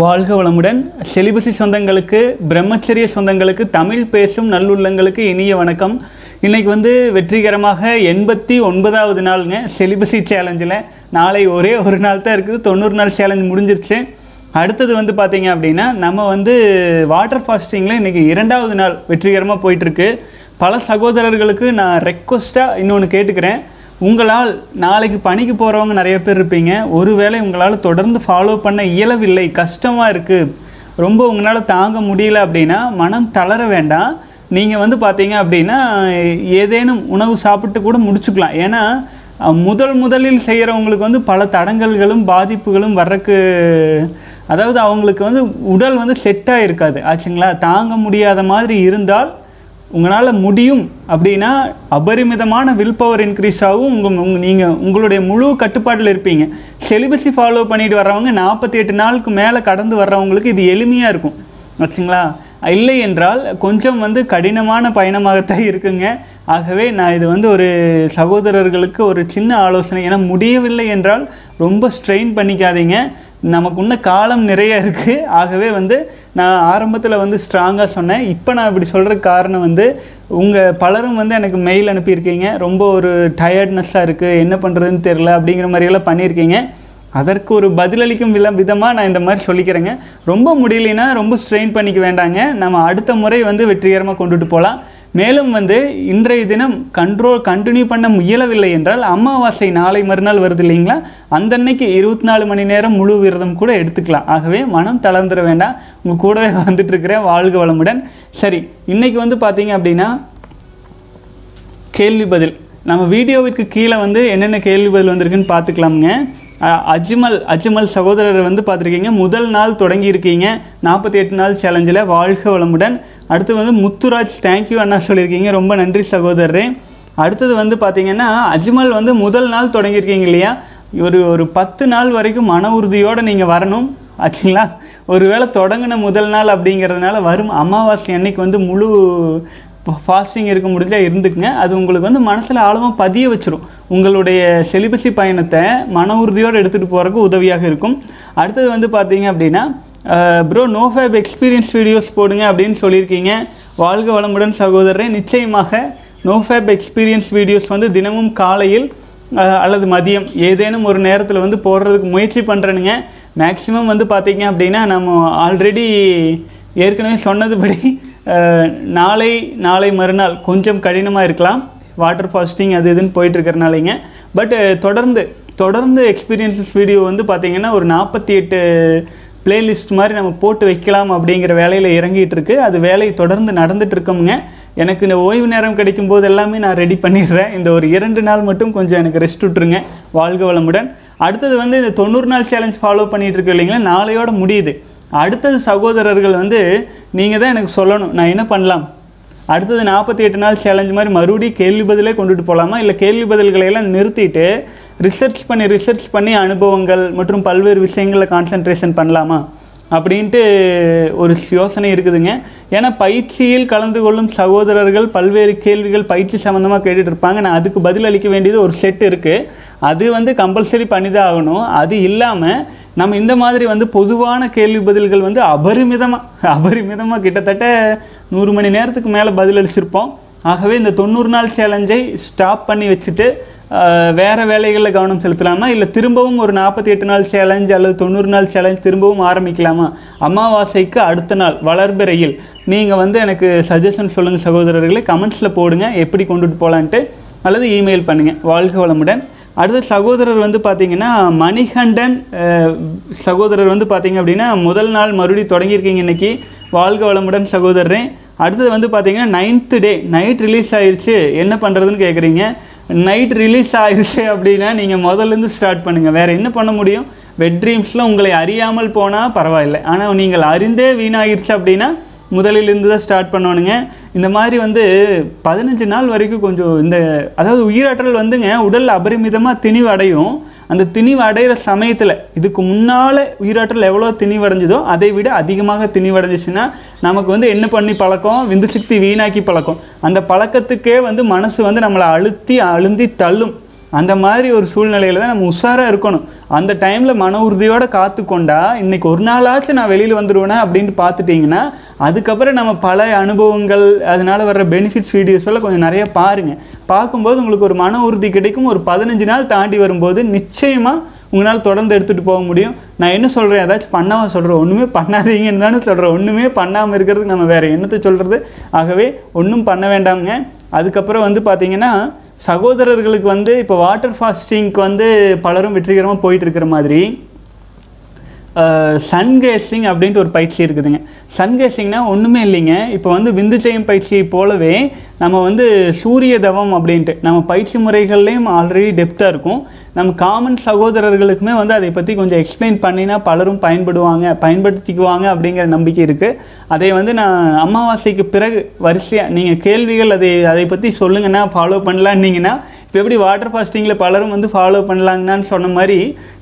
வாழ்க வளமுடன். செலிபசி சொந்தங்களுக்கு பிரம்மச்சரிய சொந்தங்களுக்கு தமிழ் பேசும் நல்லுள்ளங்களுக்கு இனிய வணக்கம். இன்றைக்கி வந்து வெற்றிகரமாக எண்பத்தி ஒன்பதாவது நாளுங்க செலிபசி சேலஞ்சில். நாளை ஒரே ஒரு நாள் தான் இருக்குது. தொண்ணூறு நாள் சேலஞ்ச் முடிஞ்சிருச்சு. அடுத்தது வந்து பார்த்தீங்க அப்படின்னா நம்ம வந்து வாட்டர் ஃபாஸ்டிங்கில் இன்றைக்கி இரண்டாவது நாள் வெற்றிகரமாக போயிட்டுருக்கு பல சகோதரர்களுக்கு நான் ரெக்வஸ்ட்டாக இன்னொன்று கேட்டுக்கிறேன். உங்களால் நாளைக்கு பணிக்கு போகிறவங்க நிறைய பேர் இருப்பீங்க. ஒருவேளை உங்களால் தொடர்ந்து ஃபாலோ பண்ண இயலவில்லை கஷ்டமாக இருக்குது ரொம்ப உங்களால் தாங்க முடியல அப்படின்னா மனம் தளர வேண்டாம். நீங்கள் வந்து பார்த்தீங்க அப்படின்னா ஏதேனும் உணவு சாப்பிட்டு கூட முடிச்சுக்கலாம். ஏன்னா முதல் முதலில் செய்கிறவங்களுக்கு வந்து பல தடங்கல்களும் பாதிப்புகளும் வர்றக்கு அதாவது அவங்களுக்கு வந்து உடல் வந்து செட்டாக இருக்காது ஆச்சுங்களா? தாங்க முடியாத மாதிரி இருந்தால் உங்களால் முடியும் அப்படின்னா அபரிமிதமான வில் பவர் இன்க்ரீஸ் ஆகும் உங்கள் உங்கள் நீங்கள் உங்களுடைய முழு கட்டுப்பாட்டில் இருப்பீங்க. செலிபஸி ஃபாலோ பண்ணிட்டு வர்றவங்க நாற்பத்தி எட்டு நாளுக்கு மேலே கடந்து வர்றவங்களுக்கு இது எளிமையாக இருக்கும். வச்சுங்களா இல்லை என்றால் கொஞ்சம் வந்து கடினமான பயணமாகத்தான் இருக்குங்க. ஆகவே நான் இது வந்து ஒரு சகோதரர்களுக்கு ஒரு சின்ன ஆலோசனை. ஏன்னா முடியவில்லை என்றால் ரொம்ப ஸ்ட்ரெயின் பண்ணிக்காதீங்க. நமக்கு இன்னும் காலம் நிறைய இருக்குது ஆகவே வந்து நான் ஆரம்பத்தில் வந்து ஸ்ட்ராங்காக சொன்னேன். இப்போ நான் இப்படி சொல்கிற காரணம் வந்து உங்கள் பலரும் வந்து எனக்கு மெயில் அனுப்பியிருக்கீங்க. ரொம்ப ஒரு டயர்ட்னஸ்ஸாக இருக்குது என்ன பண்ணுறதுன்னு தெரில அப்படிங்கிற மாதிரியெல்லாம் பண்ணியிருக்கீங்க. அதற்கு ஒரு பதிலளிக்கும் வில விதமாக நான் இந்த மாதிரி சொல்லிக்கிறேங்க. ரொம்ப முடியலைன்னா ரொம்ப ஸ்ட்ரெயின் பண்ணிக்க வேண்டாங்க. நம்ம அடுத்த முறை வந்து வெற்றிகரமாக கொண்டுட்டு போகலாம் மேலும் வந்து இன்றைய தினம் கண்ட்ரோல் கண்டினியூ பண்ண முயலவில்லை என்றால் அமாவாசை நாளை மறுநாள் வருது இல்லைங்களா? அந்த அன்னைக்கு இருபத்தி நாலு மணி நேரம் முழு விரதம் கூட எடுத்துக்கலாம். ஆகவே மனம் தளர்ந்துட வேண்டாம். உங்கள் கூடவே வந்துட்டுருக்கிறேன் வாழ்க வளமுடன். சரி இன்றைக்கி வந்து பார்த்தீங்க அப்படின்னா கேள்வி பதில். நம்ம வீடியோவிற்கு கீழே வந்து என்னென்ன கேள்வி பதில் வந்திருக்குன்னு பார்த்துக்கலாமுங்க அஜ்மல் அஜ்மல் சகோதரர் வந்து பார்த்துருக்கீங்க. முதல் நாள் தொடங்கியிருக்கீங்க. நாற்பத்தி எட்டு நாள் சேலஞ்சில் வாழ்க வளமுடன். அடுத்து வந்து முத்துராஜ் தேங்க்யூ அண்ணா சொல்லியிருக்கீங்க. ரொம்ப நன்றி சகோதரரே. அடுத்தது வந்து பார்த்தீங்கன்னா அஜ்மல் வந்து முதல் நாள் தொடங்கியிருக்கீங்க இல்லையா? ஒரு ஒரு பத்து நாள் வரைக்கும் மன உறுதியோடு நீங்கள் வரணும். ஆச்சுங்களா? ஒருவேளை தொடங்கின முதல் நாள் அப்படிங்கிறதுனால வரும் அமாவாசை அன்னைக்கு வந்து முழு ஃபாஸ்டிங் இருக்க முடிஞ்சா இருந்துக்குங்க. அது உங்களுக்கு வந்து மனசில் ஆழமாக பதிய வச்சிரும். உங்களுடைய செலிபஸி பயணத்தை மன உறுதியோடு எடுத்துகிட்டு போகிறதுக்கு உதவியாக இருக்கும். அடுத்தது வந்து பார்த்தீங்க அப்படின்னா bro no fap experience videos போடுங்க அப்படின்னு சொல்லியிருக்கீங்க. வாழ்க வளமுடன் சகோதரரை. நிச்சயமாக நோ ஃபேப் எக்ஸ்பீரியன்ஸ் வீடியோஸ் வந்து தினமும் காலையில் அல்லது மதியம் ஏதேனும் ஒரு நேரத்தில் வந்து போடுறதுக்கு முயற்சி பண்ணுறேனுங்க மேக்ஸிமம் வந்து பார்த்தீங்க அப்படின்னா நம்ம ஆல்ரெடி ஏற்கனவே சொன்னதுபடி நாளை நாளை மறுநாள் கொஞ்சம் கடினமாக இருக்கலாம். வாட்டர் ஃபாஸ்டிங் அது இதுன்னு போயிட்டுருக்கறனாலைங்க. பட் தொடர்ந்து தொடர்ந்து எக்ஸ்பீரியன்ஸஸ் வீடியோ வந்து பார்த்திங்கன்னா ஒரு நாற்பத்தி எட்டு பிளேலிஸ்ட் மாதிரி நம்ம போட்டு வைக்கலாம் அப்படிங்கிற வேலையில் இறங்கிட்டு இருக்கு அது வேலை தொடர்ந்து நடந்துட்டு இருக்கோமுங்க எனக்கு இந்த ஓய்வு நேரம் கிடைக்கும் போது எல்லாமே நான் ரெடி பண்ணிடுறேன். இந்த ஒரு இரண்டு நாள் மட்டும் கொஞ்சம் எனக்கு ரெஸ்ட் விட்டுருங்க. வாழ்க வளமுடன். அடுத்தது வந்து இந்த தொண்ணூறு நாள் சேலஞ்ச் ஃபாலோ பண்ணிகிட்டு இருக்கு இல்லைங்களா? நாளையோட முடியுது. அடுத்தது சகோதரர்கள் வந்து நீங்கள் தான் எனக்கு சொல்லணும் நான் என்ன பண்ணலாம்? அடுத்தது நாற்பத்தி எட்டு நாள் சேலஞ்சு மாதிரி மறுபடியும் கேள்வி பதிலே கொண்டுட்டு போகலாமா இல்லை கேள்வி பதில்களை எல்லாம் நிறுத்திட்டு ரிசர்ச் பண்ணி ரிசர்ச் பண்ணி அனுபவங்கள் மற்றும் பல்வேறு விஷயங்களில் கான்சென்ட்ரேஷன் பண்ணலாமா? அப்படின்ட்டு ஒரு யோசனை இருக்குதுங்க. ஏன்னா பயிற்சியில் கலந்து கொள்ளும் சகோதரர்கள் பல்வேறு கேள்விகள் பயிற்சி சம்மந்தமாக கேட்டுட்டு இருப்பாங்க. நான் அதுக்கு பதில் அளிக்க வேண்டியது ஒரு செட் இருக்குது அது வந்து கம்பல்சரி பண்ணி தான் ஆகணும். அது இல்லாமல் நம்ம இந்த மாதிரி வந்து பொதுவான கேள்வி பதில்கள் வந்து அபரிமிதமாக அபரிமிதமாக கிட்டத்தட்ட நூறு மணி நேரத்துக்கு மேலே பதில் அளிச்சிருப்போம். ஆகவே இந்த தொண்ணூறு நாள் சேலஞ்சை ஸ்டாப் பண்ணி வச்சுட்டு வேறு வேற வேலைகளில் கவனம் செலுத்தலாமா? இல்லை திரும்பவும் ஒரு நாற்பத்தி எட்டு நாள் சேலஞ்ச் அல்லது தொண்ணூறு நாள் சேலஞ்ச் திரும்பவும் ஆரம்பிக்கலாமா? அமாவாசைக்கு அடுத்த நாள் வளர்பிறையில் நீங்கள் வந்து எனக்கு சஜஷன் சொல்லுங்கள் சகோதரர்களே. கமெண்ட்ஸில் போடுங்க. எப்படி கொண்டுட்டு போகலான்ட்டு அல்லது இமெயில் பண்ணுங்கள் வாழ்க வளமுடன். அடுத்த சகோதரர் வந்து பார்த்தீங்கன்னா மணிகண்டன் சகோதரர் வந்து பார்த்தீங்க அப்படின்னா முதல் நாள் மறுபடியும் தொடங்கியிருக்கீங்க இன்னைக்கு. வாழ்க வளமுடன் சகோதரரே. அடுத்தது வந்து பார்த்தீங்கன்னா நைன்த்து டே நைட் ரிலீஸ் ஆயிடுச்சு என்ன பண்ணுறதுன்னு கேட்குறீங்க நைட் ரிலீஸ் ஆயிடுச்சு அப்படின்னா நீங்கள் முதல்லேருந்து ஸ்டார்ட் பண்ணுங்கள் வேறு என்ன பண்ண முடியும்? வெட் ட்ரீம்ஸில் உங்களை அறியாமல் போனால் பரவாயில்லை. ஆனால் நீங்கள் அறிந்தே வீணாயிருச்சு அப்படின்னா முதலிலிருந்து தான் ஸ்டார்ட் பண்ணணுங்க இந்த மாதிரி வந்து பதினஞ்சு நாள் வரைக்கும் கொஞ்சம் இந்த அதாவது உயிராற்றல் வந்துங்க உடல் அபரிமிதமாக திணிவு அடையும். அந்த திணிவு அடைகிற சமயத்தில் இதுக்கு முன்னால் உயிராற்றல் எவ்வளோ திணிவடைஞ்சதோ அதை விட அதிகமாக திணிவடைஞ்சிச்சுன்னா நமக்கு வந்து என்ன பண்ணி பழக்கம்? விந்து சக்தி வீணாக்கி பழக்கம். அந்த பழக்கத்துக்கே வந்து மனசு வந்து நம்மளை அழுத்தி அழுந்தி தள்ளும். அந்த மாதிரி ஒரு சூழ்நிலையில் தான் நம்ம உஷாராக இருக்கணும். அந்த டைமில் மன உறுதியோடு காத்துக்கொண்டா இன்றைக்கி ஒரு நாளாச்சும் நான் வெளியில் வந்துடுவேனா அப்படின்ட்டு பார்த்துட்டிங்கன்னா அதுக்கப்புறம் நம்ம பல அனுபவங்கள் அதனால் வர்ற பெனிஃபிட்ஸ் வீடியோஸ் எல்லாம் கொஞ்சம் நிறைய பாருங்கள் பார்க்கும்போது உங்களுக்கு ஒரு மன உறுதி கிடைக்கும். ஒரு பதினஞ்சு நாள் தாண்டி வரும்போது நிச்சயமாக உங்களால் தொடர்ந்து எடுத்துகிட்டு போக முடியும். நான் என்ன சொல்கிறேன் ஏதாச்சும் பண்ணாமல் சொல்கிறேன் ஒன்றுமே பண்ணாதீங்கன்னு தானே சொல்கிறேன் ஒன்றுமே பண்ணாமல் இருக்கிறதுக்கு நம்ம வேறு என்னத்தை சொல்கிறது ஆகவே ஒன்றும் பண்ண வேண்டாம்ங்க. அதுக்கப்புறம் வந்து பார்த்திங்கன்னா சகோதரர்களுக்கு வந்து இப்போ வாட்டர் ஃபாஸ்டிங்க்கு வந்து பலரும் வெற்றிகரமாக போயிட்டு இருக்கிற மாதிரி சன்கேசிங் அப்படின்ட்டு ஒரு பயிற்சி இருக்குதுங்க. சன்கேசிங்னா ஒன்றுமே இல்லைங்க. இப்போ வந்து விந்து செய்யும் பயிற்சியை போலவே நம்ம வந்து சூரிய தவம் அப்படின்ட்டு நம்ம பயிற்சி முறைகள்லேயும் ஆல்ரெடி டெப்த்தாக இருக்கும். நம்ம காமன் சகோதரர்களுக்குமே வந்து அதை பற்றி கொஞ்சம் எக்ஸ்பிளைன் பண்ணினா பலரும் பயன்படுவாங்க பயன்படுத்திக்குவாங்க அப்படிங்கிற நம்பிக்கை இருக்குது அதை வந்து நான் அமாவாசைக்கு பிறகு வரிசையாக நீங்கள் கேள்விகள் அதை அதை பற்றி சொல்லுங்கன்னா ஃபாலோ பண்ணலான்னீங்கன்னா இப்போ எப்படி வாட்டர் ஃபாஸ்டிங்கில் பலரும் வந்து ஃபாலோ பண்ணலாங்கன்னு சொன்ன மாதிரி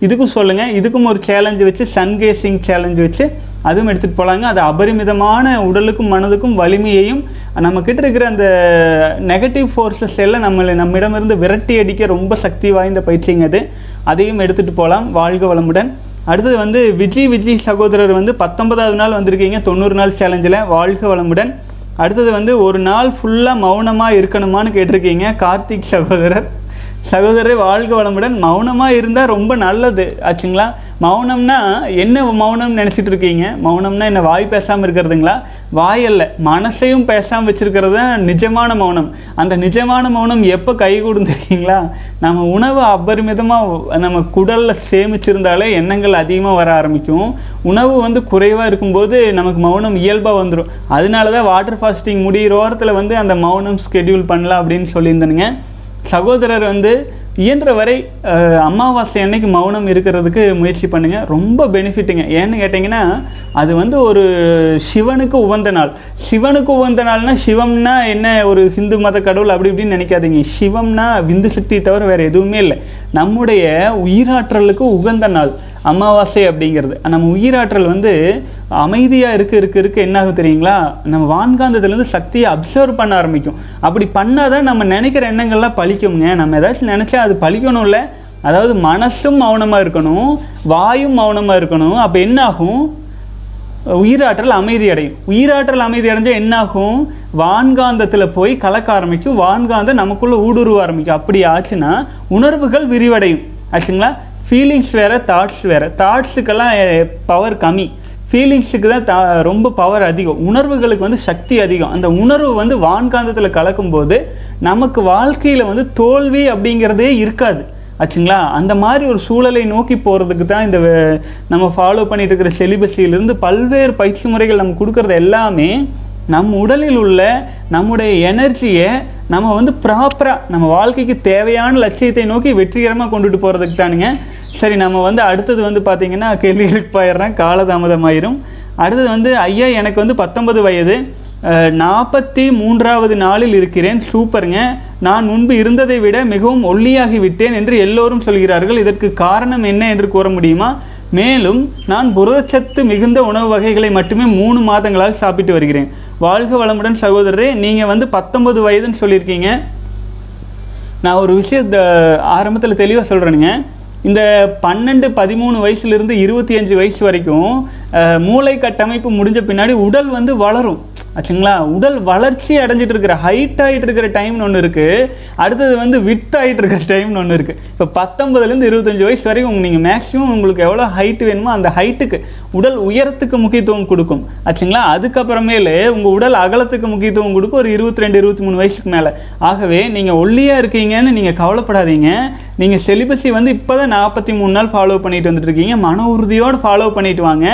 இதுக்கும் சொல்லுங்கள் இதுக்கும் ஒரு சேலஞ்சு வச்சு சன் கேசிங் சேலஞ்சு வச்சு அதுவும் எடுத்துகிட்டு போகலாங்க அது அபரிமிதமான உடலுக்கும் மனதுக்கும் வலிமையையும் நம்மக்கிட்ட இருக்கிற அந்த நெகட்டிவ் ஃபோர்ஸஸ் எல்லாம் நம்மளை நம்மிடமிருந்து விரட்டி அடிக்க ரொம்ப சக்தி வாய்ந்த பயிற்சிங்க அது. அதையும் எடுத்துகிட்டு போகலாம் வாழ்க வளமுடன். அடுத்தது வந்து விஜய் விஜய் சகோதரர் வந்து பத்தொன்பதாவது நாள் வந்திருக்கீங்க. தொண்ணூறு நாள் சேலஞ்சில் வாழ்க வளமுடன். அடுத்தது வந்து ஒரு நாள் ஃபுல்லாக மௌனமாக இருக்கணுமான்னு கேட்டிருக்கீங்க. கார்த்திக் சகோதரர். சகோதரர் வாழ்க வளமுடன் மௌனமாக இருந்தால் ரொம்ப நல்லது. ஆச்சுங்களா? மௌனம்னா என்ன மௌனம் நினச்சிட்டு இருக்கீங்க மௌனம்னா என்ன வாய் பேசாமல் இருக்கிறதுங்களா? வாய் அல்ல மனசையும் பேசாமல் வச்சுருக்கிறது தான் நிஜமான மௌனம். அந்த நிஜமான மௌனம் எப்போ கை தெரியுங்களா? நம்ம உணவு அபரிமிதமாக நம்ம குடலில் சேமிச்சிருந்தாலே எண்ணங்கள் அதிகமாக வர ஆரம்பிக்கும். உணவு வந்து குறைவாக இருக்கும்போது நமக்கு மௌனம் இயல்பாக வந்துடும் அதனால தான் வாட்டர் ஃபாஸ்டிங் முடிகிற ஓரத்தில் வந்து அந்த மௌனம் ஸ்கெடியூல் பண்ணலாம் அப்படின்னு சொல்லியிருந்தேனுங்க. சகோதரர் வந்து இயன்ற வரை அமாவாசை அன்னைக்கு மௌனம் இருக்கிறதுக்கு முயற்சி பண்ணுங்க. ரொம்ப பெனிஃபிட்டுங்க ஏன்னு கேட்டிங்கன்னா அது வந்து ஒரு சிவனுக்கு உகந்த நாள். சிவனுக்கு உகந்த நாள்னா சிவம்னா என்ன ஒரு ஹிந்து மத கடவுள் அப்படி இப்படின்னு நினைக்காதீங்க. சிவம்னா விந்து சக்தி தவிர வேறு எதுவுமே இல்லை. நம்முடைய உயிராற்றலுக்கு உகந்த நாள் அமாவாசை அப்படிங்கிறது. நம்ம உயிராற்றல் வந்து அமைதியாக இருக்க இருக்க இருக்க என்ன ஆகும் தெரியுங்களா? நம்ம வான்காந்தத்துலேருந்து சக்தியை அப்சர்வ் பண்ண ஆரம்பிக்கும். அப்படி பண்ணால் தான் நம்ம நினைக்கிற எண்ணங்கள்லாம் பழிக்குங்க. நம்ம ஏதாச்சும் நினச்சா அது பழிக்கணும்ல? அதாவது மனசும் மௌனமாக இருக்கணும் வாயும் மௌனமாக இருக்கணும். அப்போ என்னாகும்? உயிராற்றல் அமைதி அடையும். உயிராற்றல் அமைதி அடைஞ்சால் என்னாகும்? வான்காந்தத்தில் போய் கலக்க ஆரம்பிக்கும். வான்காந்தம் நமக்குள்ளே ஊடுருவ ஆரம்பிக்கும். அப்படி ஆச்சுன்னா உணர்வுகள் விரிவடையும். ஆச்சுங்களா? ஃபீலிங்ஸ் வேறு தாட்ஸ் வேறு. தாட்ஸுக்கெல்லாம் பவர் கம்மி. ஃபீலிங்ஸுக்கு தான் தா ரொம்ப பவர் அதிகம். உணர்வுகளுக்கு வந்து சக்தி அதிகம். அந்த உணர்வு வந்து வான்காந்தத்தில் கலக்கும்போது நமக்கு வாழ்க்கையில் வந்து தோல்வி அப்படிங்கிறதே இருக்காது. ஆச்சுங்களா? அந்த மாதிரி ஒரு சூழலை நோக்கி போகிறதுக்கு தான் இந்த நம்ம ஃபாலோ பண்ணிட்டு இருக்கிற செலிபஸிலிருந்து பல்வேறு பயிற்சி முறைகள் நம்ம கொடுக்கறது எல்லாமே நம் உடலில் உள்ள நம்முடைய எனர்ஜியை நம்ம வந்து ப்ராப்பராக நம்ம வாழ்க்கைக்கு தேவையான லட்சியத்தை நோக்கி வெற்றிகரமாக கொண்டுட்டு போகிறதுக்கு தானுங்க. சரி நம்ம வந்து அடுத்தது வந்து பார்த்திங்கன்னா கேள்விகளுக்கு போயிடுறேன் காலதாமதமாயிரும். அடுத்தது வந்து ஐயா எனக்கு வந்து பத்தொன்பது வயது. நாற்பத்தி மூன்றாவது நாளில் இருக்கிறேன். சூப்பருங்க. நான் முன்பு இருந்ததை விட மிகவும் ஒல்லியாகி விட்டேன் என்று எல்லோரும் சொல்கிறார்கள். இதற்கு காரணம் என்ன என்று கூற முடியுமா? மேலும் நான் புரதச்சத்து மிகுந்த உணவு வகைகளை மட்டுமே மூணு மாதங்களாக சாப்பிட்டு வருகிறேன். வாழ்க வளமுடன் சகோதரரே நீங்கள் வந்து பத்தொன்பது வயதுன்னு சொல்லியிருக்கீங்க. நான் ஒரு விஷயத்த ஆரம்பத்தில் தெளிவாக சொல்கிறேனுங்க இந்த பன்னெண்டு பதிமூணு வயசுலேருந்து இருபத்தி அஞ்சு வயசு வரைக்கும் மூளை கட்டமைப்பு முடிஞ்ச பின்னாடி உடல் வந்து வளரும். ஆச்சுங்களா? உடல் வளர்ச்சி அடைஞ்சிட்டு இருக்கிற ஹைட் ஆகிட்டு இருக்கிற டைம்னு ஒன்று இருக்குது அடுத்தது வந்து வித் ஆகிட்டு இருக்கிற டைம்னு ஒன்று இருக்குது இப்போ பத்தொன்பதுலேருந்து இருபத்தஞ்சு வயசு வரைக்கும் நீங்கள் மேக்ஸிமம் உங்களுக்கு எவ்வளோ ஹைட் வேணுமோ அந்த ஹைட்டுக்கு உடல் உயரத்துக்கு முக்கியத்துவம் கொடுக்கும். ஆச்சுங்களா? அதுக்கப்புறமேலு உங்கள் உடல் அகலத்துக்கு முக்கியத்துவம் கொடுக்கும். ஒரு இருபத்தி ரெண்டு இருபத்தி மூணு வயசுக்கு மேலே. ஆகவே நீங்கள் ஒல்லியாக இருக்கீங்கன்னு நீங்கள் கவலைப்படாதீங்க. நீங்கள் செலிபஸை வந்து இப்போ தான் நாற்பத்தி மூணு நாள் ஃபாலோ பண்ணிட்டு வந்துட்டு இருக்கீங்க மன உறுதியோடு ஃபாலோ பண்ணிட்டு வாங்க.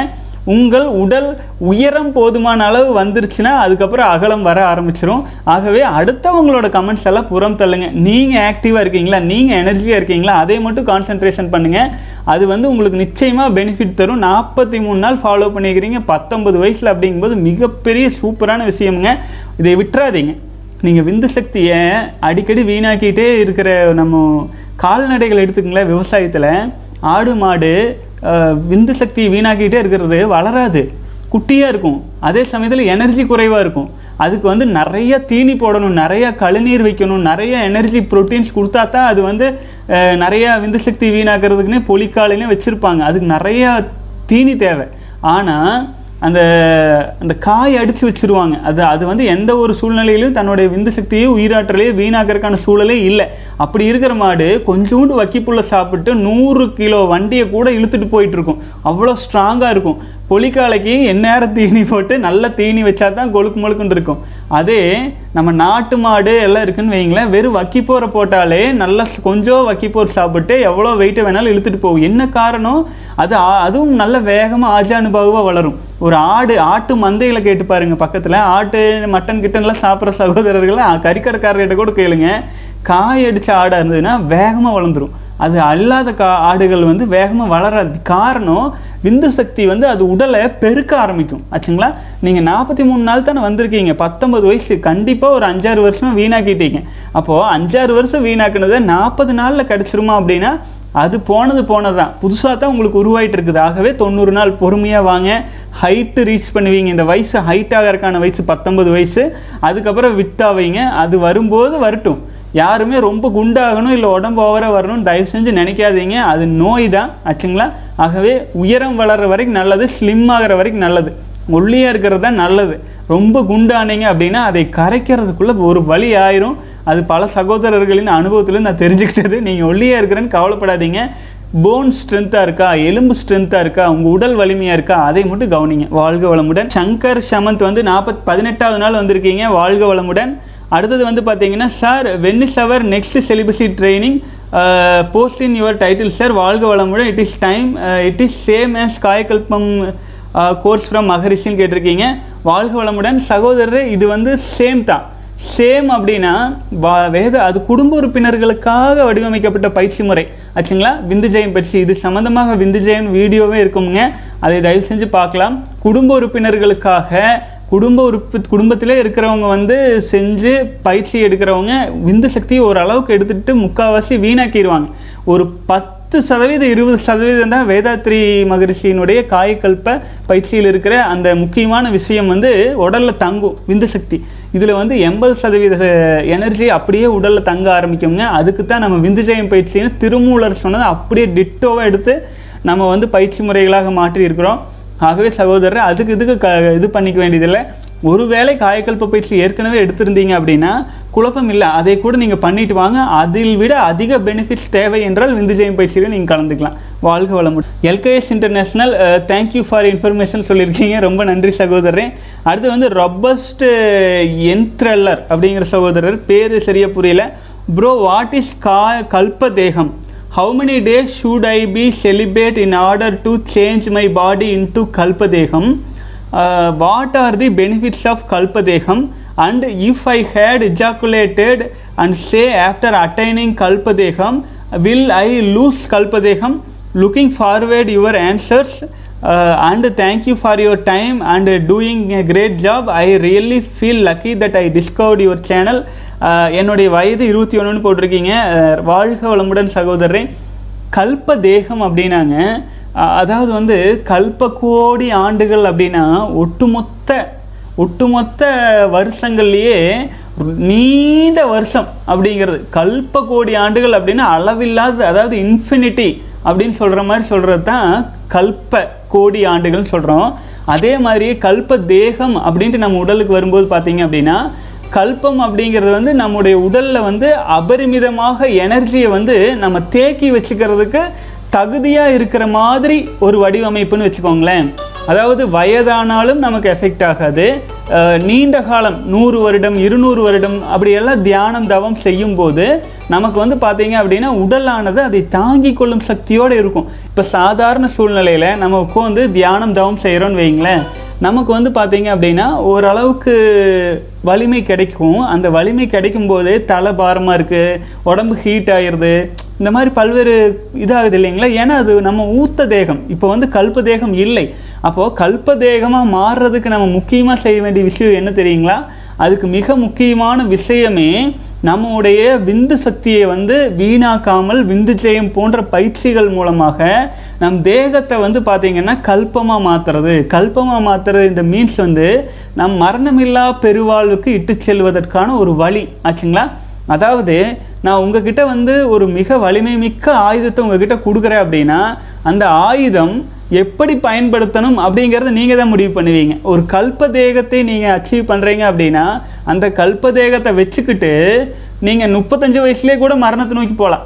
உங்கள் உடல் உயரம் போதுமான அளவு வந்துருச்சுன்னா அதுக்கப்புறம் அகலம் வர ஆரம்பிச்சிடும் ஆகவே அடுத்தவங்களோட கமெண்ட்ஸ் எல்லாம் புறம் தள்ளுங்க. நீங்கள் ஆக்டிவாக இருக்கீங்களா? நீங்கள் எனர்ஜியாக இருக்கீங்களா? அதை மட்டும் கான்சென்ட்ரேஷன் பண்ணுங்கள் அது வந்து உங்களுக்கு நிச்சயமாக பெனிஃபிட் தரும். நாற்பத்தி மூணு நாள் ஃபாலோ பண்ணிக்கிறீங்க. பத்தொன்பது வயசில் அப்படிங்கும்போது மிகப்பெரிய சூப்பரான விஷயமுங்க. இதை விட்டுறாதீங்க. நீங்கள் விந்து சக்தியை அடிக்கடி வீணாக்கிட்டே இருக்கிற நம்ம கால்நடைகள் எடுத்துக்கங்களேன். விவசாயத்தில் ஆடு மாடு விந்து சக்தி வீணாக்கிட்டே இருக்கிறது வளராது. குட்டியாக இருக்கும். அதே சமயத்தில் எனர்ஜி குறைவாக இருக்கும். அதுக்கு வந்து நிறைய தீனி போடணும் நிறைய கழுநீர் வைக்கணும் நிறைய எனர்ஜி ப்ரோட்டீன்ஸ் கொடுத்தா தான் அது வந்து நிறையா நிறைய விந்து சக்தி வீணாக்கிறதுக்குன்னே பொலிக்காலையிலே வச்சுருப்பாங்க. அதுக்கு நிறைய தீனி தேவை. ஆனால் அந்த அந்த காய் அடித்து வச்சிருவாங்க. அது அது வந்து எந்த ஒரு சூழ்நிலையிலும் தன்னுடைய விந்து சக்தியை உயிராற்றலையே வீணாக்கிறதுக்கான சூழலே இல்லை. அப்படி இருக்கிற மாடு கொஞ்சோண்டு வக்கிப்புள்ள சாப்பிட்டு நூறு கிலோ வண்டியை கூட இழுத்துட்டு போயிட்டு இருக்கும். அவ்வளோ ஸ்ட்ராங்காக இருக்கும். பொலிக்காலைக்கு எந்நேரம் தீனி போட்டு நல்ல தீனி வச்சா தான் கொழுக்கு முழுக்குன்னு இருக்கும். அதே நம்ம நாட்டு மாடு எல்லாம் இருக்குன்னு வைங்களேன் வெறும் வக்கிப்போரை போட்டாலே நல்லா கொஞ்சம் வக்கிப்போர் சாப்பிட்டு எவ்வளோ வெயிட்டை வேணாலும் இழுத்துட்டு போகும். என்ன காரணம்? அது அதுவும் நல்ல வேகமாக ஆஜானுபாகுவாக வளரும். ஒரு ஆடு ஆட்டு மந்தைகளை கேட்டு பாருங்க பக்கத்தில். ஆட்டு மட்டன் கிட்டன்லாம் சாப்பிட்ற சகோதரர்களை கறிக்கடைக்காரர்கிட்ட கூட கேளுங்க. காய் அடித்த ஆடாக இருந்ததுன்னா வேகமாக வளர்ந்துடும் அது அல்லாத கா ஆடுகள் வந்து வேகமாக வளராது. காரணம் விந்து சக்தி வந்து அது உடலை பெருக்க ஆரம்பிக்கும். ஆச்சுங்களா? நீங்கள் நாற்பத்தி மூணு நாள் தானே வந்திருக்கீங்க. பத்தொம்பது வயசு. கண்டிப்பாக ஒரு அஞ்சாறு வருஷமாக வீணாக்கிட்டீங்க. அப்போது அஞ்சாறு வருஷம் வீணாக்குனதை நாற்பது நாளில் கிடச்சிருமா அப்படின்னா அது போனது போனதான் புதுசாக தான் உங்களுக்கு உருவாயிட்டு இருக்குது. ஆகவே தொண்ணூறு நாள் பொறுமையாக வாங்க. ஹைட்டு ரீச் பண்ணுவீங்க. இந்த வயசு ஹைட் ஆகிறதுக்கான வயசு பத்தொன்பது வயசு. அதுக்கப்புறம் விட்டாவீங்க அது வரும்போது வரட்டும். யாருமே ரொம்ப குண்டாகணும் இல்லை உடம்பு ஓவராக வரணும்னு தயவு செஞ்சு நினைக்காதீங்க. அது நோய் தான் ஆச்சுங்களா? ஆகவே உயரம் வளர்கிற வரைக்கும் நல்லது ஸ்லிம் ஆகிற வரைக்கும் நல்லது. ஒல்லியாக இருக்கிறது தான் நல்லது. ரொம்ப குண்டானீங்க அப்படின்னா அதை கரைக்கிறதுக்குள்ளே ஒரு வழி ஆயிரும். அது பல சகோதரர்களின் அனுபவத்தில் நான் தெரிஞ்சுக்கிட்டது. நீங்கள் ஒல்லியாக இருக்கிறேன்னு கவலைப்படாதீங்க. போன் ஸ்ட்ரென்த்தாக இருக்கா எலும்பு ஸ்ட்ரென்த்தாக இருக்கா உங்கள் உடல் வலிமையாக இருக்கா அதை மட்டும் கவனிங்க. வாழ்க வளமுடன். சங்கர் சமந்த் வந்து நாற்பத் பதினெட்டாவது நாள் வந்திருக்கீங்க. வாழ்க வளமுடன். அடுத்தது வந்து பார்த்தீங்கன்னா sir when is our next celibacy training post in your title sir வாழ்க வளமுடன். It is time it is same as Kayakalpam course from மகரிஷின்னு கேட்டிருக்கீங்க. வாழ்க வளமுடன். சகோதரர் இது வந்து சேம் தான். சேம் அப்படின்னா வா- வேத அது குடும்ப உறுப்பினர்களுக்காக வடிவமைக்கப்பட்ட பயிற்சி முறை. ஆச்சுங்களா? விந்துஜெயம் பயிற்சி. இது சம்மந்தமாக விந்து ஜெயம் வீடியோவே இருக்குங்க அதை தயவு செஞ்சு பார்க்கலாம். குடும்ப உறுப்பினர்களுக்காக குடும்ப உறுப்பு குடும்பத்திலே இருக்கிறவங்க வந்து செஞ்சு பயிற்சி எடுக்கிறவங்க விந்து சக்தியை ஓரளவுக்கு எடுத்துட்டு முக்கால்வாசி வீணாக்கிடுவாங்க ஒரு பத்து சதவீதம் இருபது சதவீதம் தான் வேதாத்ரி மகரிஷியினுடைய காயக்கல்ப பயிற்சியில் இருக்கிற அந்த முக்கியமான விஷயம் வந்து உடலில் தங்கும் விந்து சக்தி. இதில் வந்து எண்பது சதவீத எனர்ஜி அப்படியே உடலில் தங்க ஆரம்பிக்குங்க. அதுக்கு தான் நம்ம விந்துஜயம் பயிற்சின்னு திருமூலர் சொன்னதை அப்படியே டிட்டோவாக எடுத்து நம்ம வந்து பயிற்சி முறைகளாக மாற்றி இருக்கிறோம் ஆகவே சகோதரர் அதுக்கு இதுக்கு க இது பண்ணிக்க வேண்டியதில்லை. ஒருவேளை காயக்கல்ப பயிற்சி ஏற்கனவே எடுத்திருந்தீங்க அப்படின்னா குழப்பம் இல்லை. அதை கூட நீங்கள் பண்ணிட்டு வாங்க. அதில் விட அதிக பெனிஃபிட்ஸ் தேவை என்றால் விந்துஜெயம் பயிற்சியில் நீங்கள் கலந்துக்கலாம். வாழ்க வளமுடன். LKS international thank you for information சொல்லியிருக்கீங்க. ரொம்ப நன்றி சகோதரரே. அடுத்து வந்து ரொபஸ்ட் என்த்ரல்லர் அப்படிங்கிற சகோதரர். பேர் சரியாக புரியல. ப்ரோ வாட் இஸ் கா கல்ப தேகம் how many days should I be celibate in order to change my body into Kalpadeham? Uh, what are the benefits of Kalpadeham? And if I had ejaculated and say after attaining Kalpadeham, will I lose Kalpadeham? Looking forward your answers. Uh, and thank you for your time and doing a great job. I really feel lucky that I discovered your channel. என்னுடைய வயது இருபத்தி ஒன்றுன்னு போட்டிருக்கீங்க. வாழ்க வளமுடன் சகோதரரே. கல்ப தேகம் அப்படின்னாங்க. அதாவது வந்து கல்ப கோடி ஆண்டுகள் அப்படின்னா ஒட்டுமொத்த ஒட்டுமொத்த வருஷங்கள்லேயே நீண்ட வருஷம் அப்படிங்கிறது. கல்ப கோடி ஆண்டுகள் அப்படின்னா அளவில்லாத அதாவது இன்ஃபினிட்டி அப்படின்னு சொல்கிற மாதிரி சொல்கிறது தான் கல்ப கோடி ஆண்டுகள்னு சொல்கிறோம் அதே மாதிரியே கல்ப தேகம் அப்படின்ட்டு நம்ம உடலுக்கு வரும்போது பார்த்தீங்க அப்படின்னா கல்பம் அப்படிங்கிறது வந்து நம்முடைய உடலில் வந்து அபரிமிதமாக எனர்ஜியை வந்து நம்ம தேக்கி வச்சுக்கிறதுக்கு தகுதியாக இருக்கிற மாதிரி ஒரு வடிவமைப்புன்னு வச்சுக்கோங்களேன். அதாவது வயதானாலும் நமக்கு எஃபெக்ட் ஆகாது. நீண்ட காலம் நூறு வருடம் இருநூறு வருடம் அப்படியெல்லாம் தியானம் தவம் செய்யும்போது நமக்கு வந்து பார்த்தீங்க அப்படின்னா உடலானது அதை தாங்கிக் கொள்ளும் சக்தியோடு இருக்கும். இப்போ சாதாரண சூழ்நிலையில் நம்ம உட்காந்து தியானம் தவம் செய்கிறோன்னு வைங்களேன் நமக்கு வந்து பார்த்தீங்க அப்படின்னா ஓரளவுக்கு வலிமை கிடைக்கும். அந்த வலிமை கிடைக்கும் போதே தலை பாரமாக இருக்குது உடம்பு ஹீட் ஆயிடுது இந்த மாதிரி பல்வேறு இதாகுது இல்லைங்களா? ஏன்னா அது நம்ம ஊத்த தேகம். இப்போ வந்து கல்ப தேகம் இல்லை. அப்போது கல்ப தேகமாக மாறுறதுக்கு நம்ம முக்கியமாக செய்ய வேண்டிய விஷயம் என்ன தெரியுங்களா? அதுக்கு மிக முக்கியமான விஷயமே நம்முடைய விந்து சக்தியை வந்து வீணாக்காமல் விந்து ஜெயம் போன்ற பயிற்சிகள் மூலமாக நம் தேகத்தை வந்து பார்த்திங்கன்னா கல்பமாக மாற்றுறது கல்பமாக மாற்றுறது இந்த மீன்ஸ் வந்து நம் மரணமில்லா பெருவாழ்வுக்கு இட்டு செல்வதற்கான ஒரு வழி. ஆச்சுங்களா? அதாவது நான் உங்ககிட்ட வந்து ஒரு மிக வலிமை மிக்க ஆயுதத்தை உங்ககிட்ட கொடுக்குறேன் அப்படின்னா அந்த ஆயுதம் எப்படி பயன்படுத்தணும் அப்படிங்கிறத நீங்கள் தான் முடிவு பண்ணுவீங்க. ஒரு கல்ப தேகத்தை நீங்கள் அச்சீவ் பண்ணுறீங்க அப்படின்னா அந்த கல்ப தேகத்தை வச்சுக்கிட்டு நீங்கள் முப்பத்தஞ்சு வயசுலேயே கூட மரணத்தை நோக்கி போகலாம்.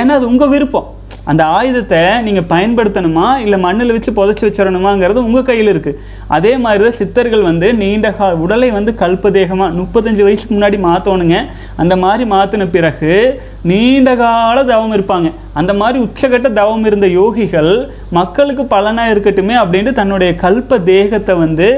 ஏன்னா அது உங்கள் விருப்பம். அந்த ஆயுதத்தை நீங்கள் பயன்படுத்தணுமா? இல்லை மண்ணில் வச்சு புதைச்சி வச்சிடணுமாங்கிறது உங்கள் கையில் இருக்குது அதே மாதிரி தான் சித்தர்கள் வந்து நீண்ட கா உடலை வந்து கல்பதேகமாக முப்பத்தஞ்சு வயசுக்கு முன்னாடி மாற்றணுங்க அந்த மாதிரி மாற்றின பிறகு நீண்ட கால தவம் இருப்பாங்க. அந்த மாதிரி உச்சகட்ட தவம் இருந்த யோகிகள் மக்களுக்கு பலனாக இருக்கட்டுமே அப்படின்ட்டு தன்னுடைய கல்ப தேகத்தை வந்து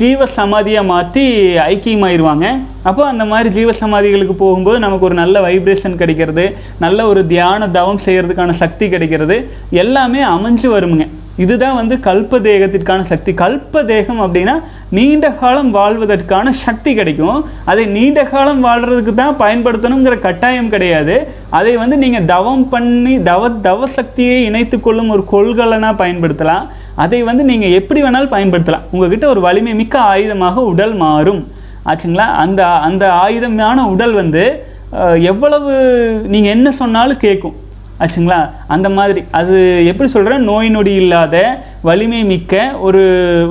ஜீவ சமாதியாக மாற்றி ஐக்கியமாயிருவாங்க. அப்போ அந்த மாதிரி ஜீவ சமாதிகளுக்கு போகும்போது நமக்கு ஒரு நல்ல வைப்ரேஷன் கிடைக்கிறது நல்ல ஒரு தியான தவம் செய்கிறதுக்கான சக்தி கிடைக்கிறது. எல்லாமே அமைஞ்சு வருமுங்க. இதுதான் வந்து கல்ப தேகத்திற்கான சக்தி. கல்ப தேகம் அப்படின்னா நீண்ட காலம் வாழ்வதற்கான சக்தி கிடைக்கும். அதை நீண்ட காலம் வாழ்கிறதுக்கு தான் பயன்படுத்தணுங்கிற கட்டாயம் கிடையாது. அதை வந்து நீங்கள் தவம் பண்ணி தவ தவ சக்தியை இணைத்து கொள்ளும் ஒரு கொள்கலனாக பயன்படுத்தலாம். அதை வந்து நீங்கள் எப்படி வேணாலும் பயன்படுத்தலாம். உங்ககிட்ட ஒரு வலிமை மிக்க ஆயுதமாக உடல் மாறும். ஆச்சுங்களா? அந்த அந்த ஆயுதமான உடல் வந்து எவ்வளவு நீங்கள் என்ன சொன்னாலும் கேட்கும் ஆச்சுங்களா? அந்த மாதிரி. அது எப்படி சொல்கிறேன் நோய் நொடி இல்லாத வலிமை மிக்க ஒரு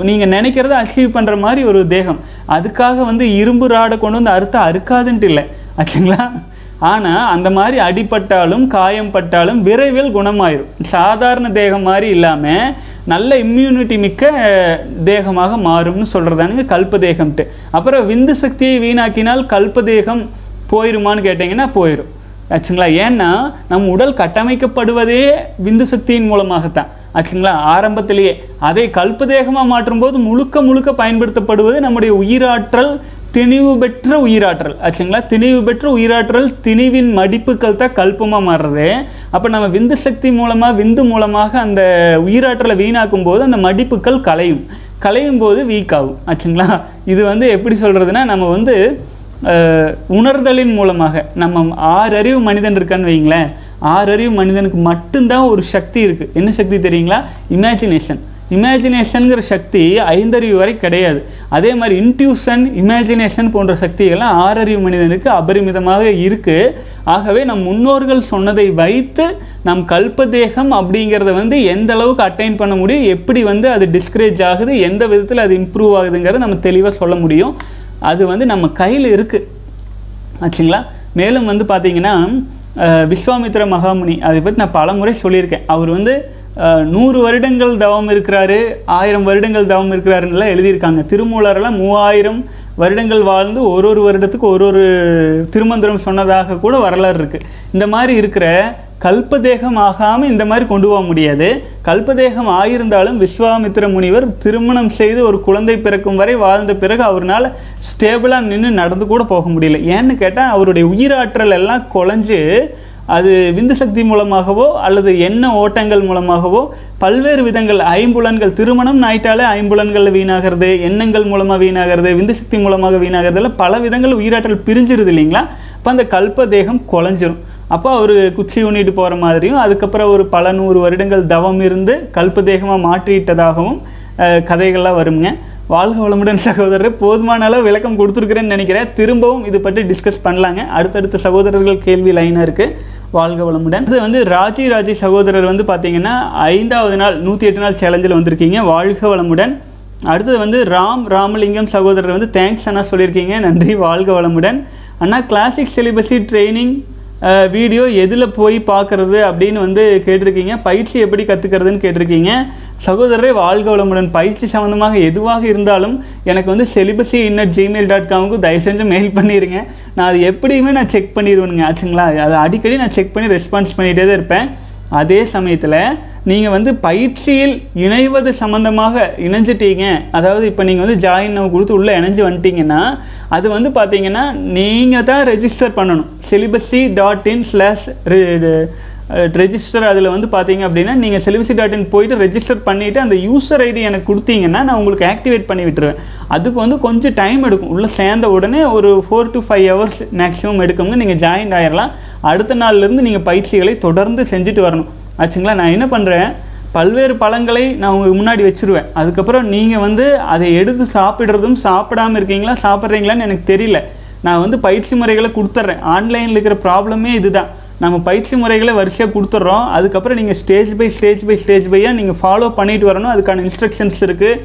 நீங்கள் நினைக்கிறத அச்சீவ் பண்ணுற மாதிரி ஒரு தேகம். அதுக்காக வந்து இரும்பு ராடை கொண்டு வந்து அறுத்த அறுக்காதுன்ட்டு இல்லை. ஆச்சுங்களா? ஆனால் அந்த மாதிரி அடிபட்டாலும் காயம் பட்டாலும் விரைவில் குணமாயிரும். சாதாரண தேகம் மாதிரி இல்லாமல் நல்ல இம்யூனிட்டி மிக்க தேகமாக மாறும்னு சொல்கிறதானுங்க கல்ப தேகம்ட்டு அப்புறம் விந்து சக்தியை வீணாக்கினால் கல்ப தேகம் போயிருமான்னு கேட்டிங்கன்னா போயிடும் ஆச்சுங்களா? ஏன்னா நம் உடல் கட்டமைக்கப்படுவதே விந்து சக்தியின் மூலமாகத்தான். ஆச்சுங்களா? ஆரம்பத்திலேயே. அதை கல்பதேகமாக மாற்றும்போது முழுக்க முழுக்க பயன்படுத்தப்படுவது நம்முடைய உயிராற்றல் திணிவு பெற்ற உயிராற்றல். ஆச்சுங்களா? திணிவு பெற்ற உயிராற்றல் திணிவின் மடிப்புகள் தான் கல்பமாக மாறுறது. அப்போ நம்ம விந்து சக்தி மூலமாக விந்து மூலமாக அந்த உயிராற்றலை வீணாக்கும் போது அந்த மடிப்புகள் கலையும். கலையும் போது வீக் ஆகும். ஆச்சுங்களா? இது வந்து எப்படி சொல்கிறதுனா நம்ம வந்து உணர்தலின் மூலமாக நம்ம ஆறறிவு மனிதன் இருக்கான்னு வைங்களேன் ஆறறிவு மனிதனுக்கு மட்டும்தான் ஒரு சக்தி இருக்குது என்ன சக்தி தெரியுங்களா? இமேஜினேஷன் இமேஜினேஷனுங்கிற சக்தி ஐந்தறிவு வரை கிடையாது. அதே மாதிரி இன்ட்யூஷன் இமேஜினேஷன் போன்ற சக்திகள்லாம் ஆறறிவு மனிதனுக்கு அபரிமிதமாக இருக்குது ஆகவே நம் முன்னோர்கள் சொன்னதை வைத்து நம் கல்பதேகம் அப்படிங்கிறத வந்து எந்த அளவுக்கு அட்டைன் பண்ண முடியும் எப்படி வந்து அது டிஸ்கரேஜ் ஆகுது எந்த விதத்தில் அது இம்ப்ரூவ் ஆகுதுங்கிறத நம்ம தெளிவாக சொல்ல முடியும். அது வந்து நம்ம கையில் இருக்குது ஆச்சுங்களா? மேலும் வந்து பார்த்தீங்கன்னா விஸ்வாமித்ர மகாமுனி அதை பற்றி நான் பலமுறை சொல்லியிருக்கேன். அவர் வந்து நூறு வருடங்கள் தவம் இருக்கிறாரு ஆயிரம் வருடங்கள் தவம் இருக்கிறாருன்னெலாம் எழுதியிருக்காங்க. திருமூலரெல்லாம் மூவாயிரம் வருடங்கள் வாழ்ந்து ஒரு ஒரு வருடத்துக்கு ஒரு ஒரு திருமந்திரம் சொன்னதாக கூட வரலாறு இருக்குது இந்த மாதிரி இருக்கிற கல்பதேகம் ஆகாமல் இந்த மாதிரி கொண்டு போக முடியாது. கல்பதேகம் ஆயிருந்தாலும் விஸ்வாமித்திர முனிவர் திருமணம் செய்து ஒரு குழந்தை பிறக்கும் வரை வாழ்ந்த பிறகு அவரால் ஸ்டேபிளாக நின்று நடந்து கூட போக முடியல. ஏன்னு கேட்டால் அவருடைய உயிராற்றல் எல்லாம் குழஞ்சு அது விந்து சக்தி மூலமாகவோ அல்லது எண்ண ஓட்டங்கள் மூலமாகவோ பல்வேறு விதங்கள் ஐம்புலன்கள் திருமணம் ஆயிட்டாலே ஐம்புலன்களில் வீணாகிறது எண்ணங்கள் மூலமாக வீணாகிறது விந்து சக்தி மூலமாக வீணாகிறதுல பல விதங்கள் உயிராற்றல் பிரிஞ்சிருது இல்லைங்களா? அப்போ அந்த கல்ப தேகம் குலைஞ்சிரும் அப்போ அவர் குச்சி ஊனிட்டு போகிற மாதிரியும் அதுக்கப்புறம் ஒரு பல நூறு வருடங்கள் தவம் இருந்து கல்ப தேகமாக மாற்றிட்டதாகவும் கதைகள்லாம் வருங்க வாழ்க வளமுடன் சகோதரர் போதுமான அளவு விளக்கம் கொடுத்துருக்குறேன்னு நினைக்கிறேன். திரும்பவும் இது பற்றி டிஸ்கஸ் பண்ணலாங்க. அடுத்தடுத்த சகோதரர்கள் கேள்வி லைனாக இருக்குது வாழ்க வளமுடன். இது வந்து ராஜி ராஜி சகோதரர் வந்து பார்த்தீங்கன்னா ஐந்தாவது நாள் நூற்றி எட்டு நாள் சேலஞ்சில் வந்திருக்கீங்க. வாழ்க வளமுடன். அடுத்தது வந்து ராம் ராமலிங்கம் சகோதரர் வந்து தேங்க்ஸ் அண்ணா சொல்லியிருக்கீங்க. நன்றி வாழ்க வளமுடன். அண்ணா கிளாசிக் சிலிபஸி ட்ரைனிங் வீடியோ எதில் போய் பார்க்குறது அப்படின்னு வந்து கேட்டிருக்கீங்க. பயிற்சி எப்படி கற்றுக்கிறதுன்னு கேட்டிருக்கீங்க. சகோதரரை வாழ்க வளமுடன். பயிற்சி சம்மந்தமாக எதுவாக இருந்தாலும் எனக்கு வந்து செலிபஸி இன்னட் ஜிமெயில் டாட் காமுக்கு தயவு செஞ்சு மெயில் பண்ணிடுங்க நான் அது எப்படியுமே நான் செக் பண்ணிடுவேனுங்க ஆச்சுங்களா? அதை அடிக்கடி நான் செக் பண்ணி ரெஸ்பான்ஸ் பண்ணிகிட்டே தான் இருப்பேன். அதே சமயத்தில் நீங்கள் வந்து பயிற்சியில் இணைவது சம்மந்தமாக இணைஞ்சிட்டீங்க. அதாவது இப்போ நீங்கள் வந்து ஜாயின் கொடுத்து உள்ளே இணைஞ்சு வந்துட்டீங்கன்னா அது வந்து பார்த்தீங்கன்னா நீங்கள் தான் ரெஜிஸ்டர் பண்ணணும். Celibacy dot in slash register அதில் வந்து பார்த்தீங்க அப்படின்னா நீங்கள் செலிபஸி டாட் இன் போயிட்டு ரெஜிஸ்டர் பண்ணிவிட்டு அந்த யூசர் ஐடி எனக்கு கொடுத்தீங்கன்னா நான் உங்களுக்கு ஆக்டிவேட் பண்ணி விட்டுருவேன். அதுக்கு வந்து கொஞ்சம் டைம் எடுக்கும். உள்ளே சேர்ந்த உடனே ஒரு four to five hours maximum எடுக்குங்க. நீங்கள் ஜாயின் ஆயிடலாம் அடுத்த நாள்லேருந்து நீங்கள் பயிற்சிகளை தொடர்ந்து செஞ்சுட்டு வரணும். ஆச்சுங்களா? நான் என்ன பண்ணுறேன் பல்வேறு பழங்களை நான் உங்களுக்கு முன்னாடி வச்சுருவேன். அதுக்கப்புறம் நீங்கள் வந்து அதை எடுத்து சாப்பிட்றதும் சாப்பிடாம இருக்கீங்களா? சாப்பிட்றீங்களான்னு எனக்கு தெரியல. நான் வந்து பயிற்சி முறைகளை கொடுத்துட்றேன். ஆன்லைனில் இருக்கிற ப்ராப்ளமே இதுதான். நம்ம பயிற்சி முறைகளை வரிசையாக கொடுத்துட்றோம். அதுக்கப்புறம் நீங்கள் stage by stage by stage பையாக நீங்கள் ஃபாலோ பண்ணிட்டு வரணும். அதுக்கான இன்ஸ்ட்ரக்ஷன்ஸ் இருக்குது